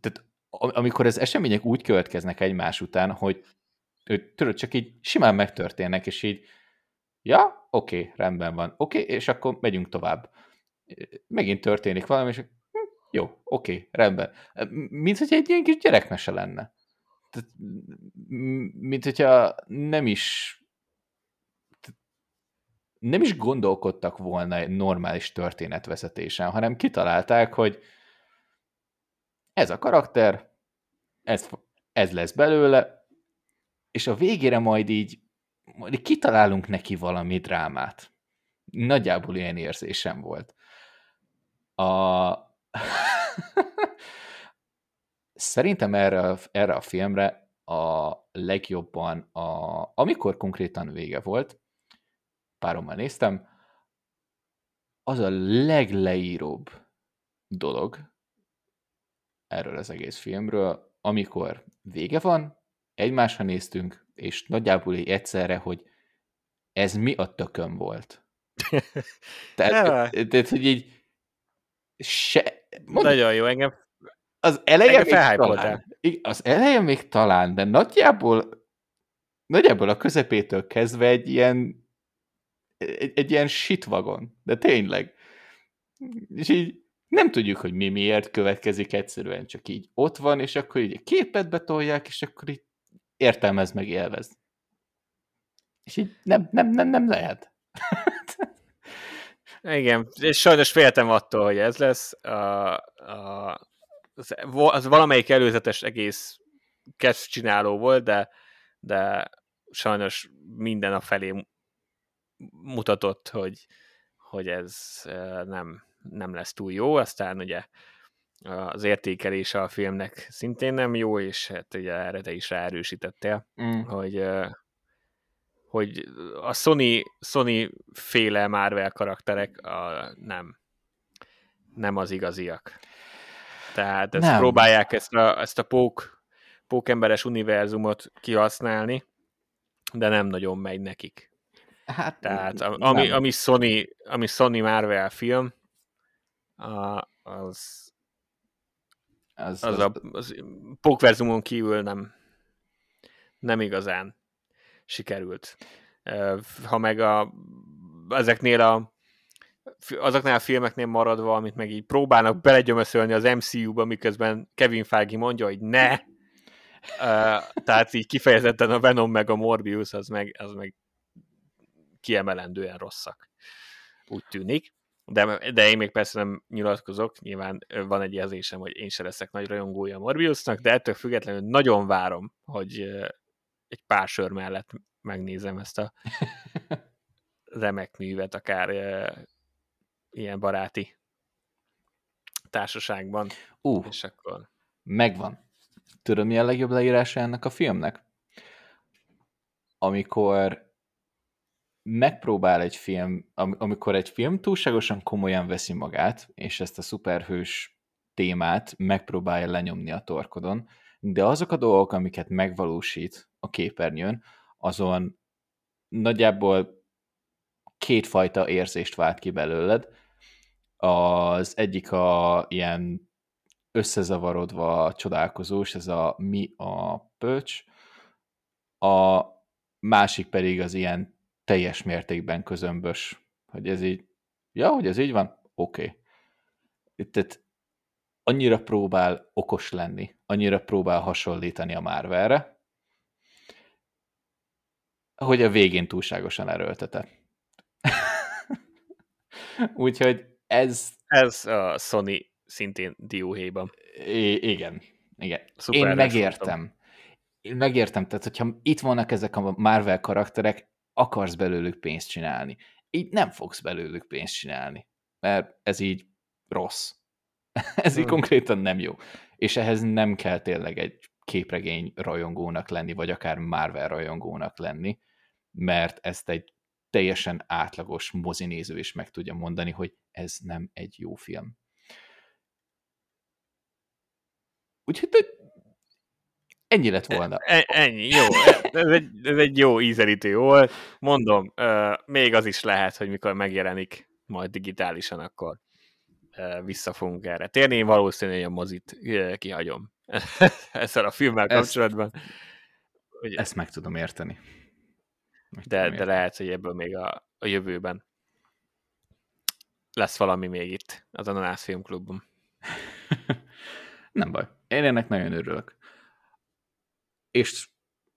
tehát amikor az események úgy következnek egymás után, hogy tudod, csak így simán megtörténnek, és így, ja, oké, okay, rendben van, oké, okay, és akkor megyünk tovább. Megint történik valami, és hm, jó, oké, okay, rendben. Mint hogy egy ilyen kis gyerekmese lenne tehát, mint hogyha nem is nem is gondolkodtak volna egy normális történetvezetésen, hanem kitalálták, hogy ez a karakter, ez, ez lesz belőle, és a végére majd így, majd így kitalálunk neki valami drámát. Nagyjából ilyen érzésem volt. A... Szerintem erre, erre a filmre a legjobban, a, amikor konkrétan vége volt, párommal néztem, az a legleíróbb dolog erről az egész filmről, amikor vége van, egymásra néztünk, és nagyjából így egyszerre, hogy ez mi a tököm volt. tehát, tehát, hogy így se... Mondom, Nagyon jó, engem az eleje még talán, az eleje még talán, de nagyjából nagyjából a közepétől kezdve egy ilyen egy, egy ilyen shitvagon, de tényleg. És így nem tudjuk, hogy mi miért következik egyszerűen, csak így ott van, és akkor így képet betolják, és akkor így értelmez meg élvez. És így nem, nem, nem, nem lehet. Igen, és sajnos féltem attól, hogy ez lesz. A, a, az, az valamelyik előzetes egész kezd csináló volt, de, de sajnos minden a felé mutatott, hogy, hogy ez nem, nem lesz túl jó, aztán ugye az értékelése a filmnek szintén nem jó, és hát ugye erre te is ráerősítettél, mm. hogy hogy a Sony, Sony féle Marvel karakterek a, nem, nem az igaziak. Tehát ezt nem. próbálják ezt a, ezt a pók, pókemberes univerzumot kihasználni, de nem nagyon megy nekik. Hát, Tehát ami, ami, Sony, ami Sony Marvel film, a, az az, az, az, a, az pókverzumon kívül nem, nem igazán sikerült. Ha meg a, ezeknél a azoknál a filmeknél maradva, amit meg így próbálnak belegyömöszölni az MCU-ba, miközben Kevin Feige mondja, hogy ne, uh, tehát így kifejezetten a Venom meg a Morbius, az meg, az meg kiemelendően rosszak. Úgy tűnik. De, de én még persze nem nyilatkozok, nyilván van egy jelzésem, hogy én se leszek nagy rajongója a Morbiusnak, de ettől függetlenül nagyon várom, hogy egy pár sör mellett megnézem ezt a remek művet, akár ilyen baráti társaságban. Ú, uh, és akkor megvan. Tudod, mi a legjobb leírása ennek a filmnek? Amikor megpróbál egy film, amikor egy film túlságosan komolyan veszi magát, és ezt a szuperhős témát megpróbálja lenyomni a torkodon, de azok a dolgok, amiket megvalósít a képernyőn, azon nagyjából kétfajta érzést vált ki belőled. Az egyik a ilyen összezavarodva csodálkozós, ez a mi a pöcs, a másik pedig az ilyen teljes mértékben közömbös, hogy ez így, ja, hogy ez így van, oké. Okay. Tehát annyira próbál okos lenni, annyira próbál hasonlítani a Marvelre, hogy a végén túlságosan erőltete. Úgyhogy ez... Ez a Sony szintén dióhéjban. I- igen, igen. Szuper Én megértem. Én megértem, tehát hogyha itt vannak ezek a Marvel karakterek, akarsz belőlük pénzt csinálni. Így nem fogsz belőlük pénzt csinálni, mert ez így rossz. ez így konkrétan nem jó. És ehhez nem kell tényleg egy képregény rajongónak lenni, vagy akár Marvel rajongónak lenni, mert ezt egy teljesen átlagos mozinéző is meg tudja mondani, hogy ez nem egy jó film. Úgyhogy ennyi lett volna. E, ennyi, jó. Ez egy, ez egy jó ízelítő volt. Mondom, még az is lehet, hogy mikor megjelenik majd digitálisan, akkor vissza fogunk erre térni. Én valószínűleg a mozit kihagyom ezzel a filmmel kapcsolatban. Ezt, ezt meg tudom érteni. Meg de, tudom érteni. de lehet, hogy ebből még a, a jövőben lesz valami még itt az Ananász Filmklubban. Nem baj. Én ennek nagyon örülök. És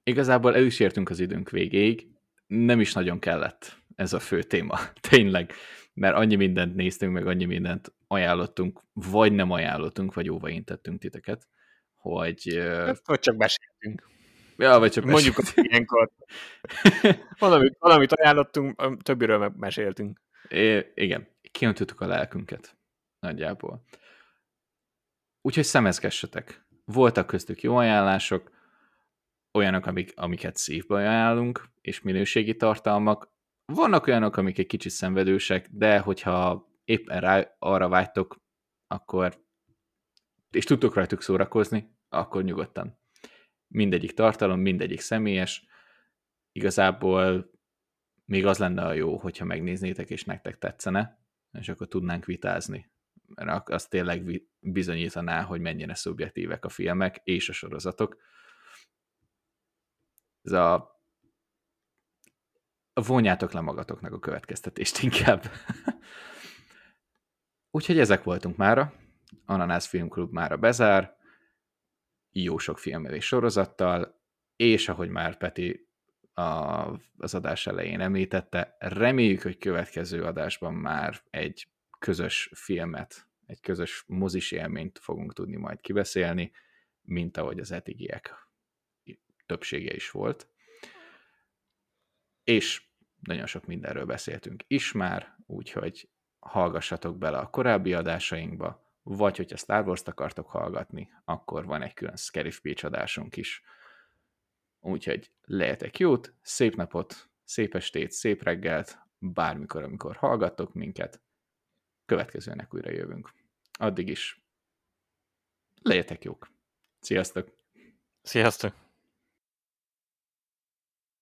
igazából el is értünk az időnk végéig. Nem is nagyon kellett ez a fő téma. Tényleg. Mert annyi mindent néztünk, meg annyi mindent ajánlottunk, vagy nem ajánlottunk, vagy óvaintettünk titeket, hogy... Vagy csak meséltünk. Ja, vagy csak Mondjuk a ilyenkor. valamit, valamit ajánlottunk, többiről meg meséltünk. É, igen, kiöntöttük a lelkünket nagyjából. Úgyhogy szemezgessetek. Voltak köztük jó ajánlások, olyanok, amik, amiket szívbe ajánlunk, és minőségi tartalmak. Vannak olyanok, amik egy kicsit szenvedősek, de hogyha éppen rá, arra vágytok, akkor és tudtok rajtuk szórakozni, akkor nyugodtan. Mindegyik tartalom, mindegyik személyes. Igazából még az lenne a jó, hogyha megnéznétek, és nektek tetszene, és akkor tudnánk vitázni. Mert az tényleg bizonyítaná, hogy mennyire szubjektívek a filmek és a sorozatok. Ez a vonjátok le magatoknak a következtetést inkább. Úgyhogy ezek voltunk mára. Ananász Filmklub mára bezár. Jó sok filmmel és sorozattal, és ahogy már Peti a, az adás elején említette, reméljük, hogy következő adásban már egy közös filmet, egy közös mozis élményt fogunk tudni majd kibeszélni, mint ahogy az etigiek többsége is volt. És nagyon sok mindenről beszéltünk is már, úgyhogy hallgassatok bele a korábbi adásainkba, vagy hogyha Star Wars-t akartok hallgatni, akkor van egy külön Scary Speech adásunk is. Úgyhogy lehetek jót, szép napot, szép estét, szép reggelt, bármikor, amikor hallgattok minket, következőnek újra jövünk. Addig is legyetek jók. Sziasztok! Sziasztok!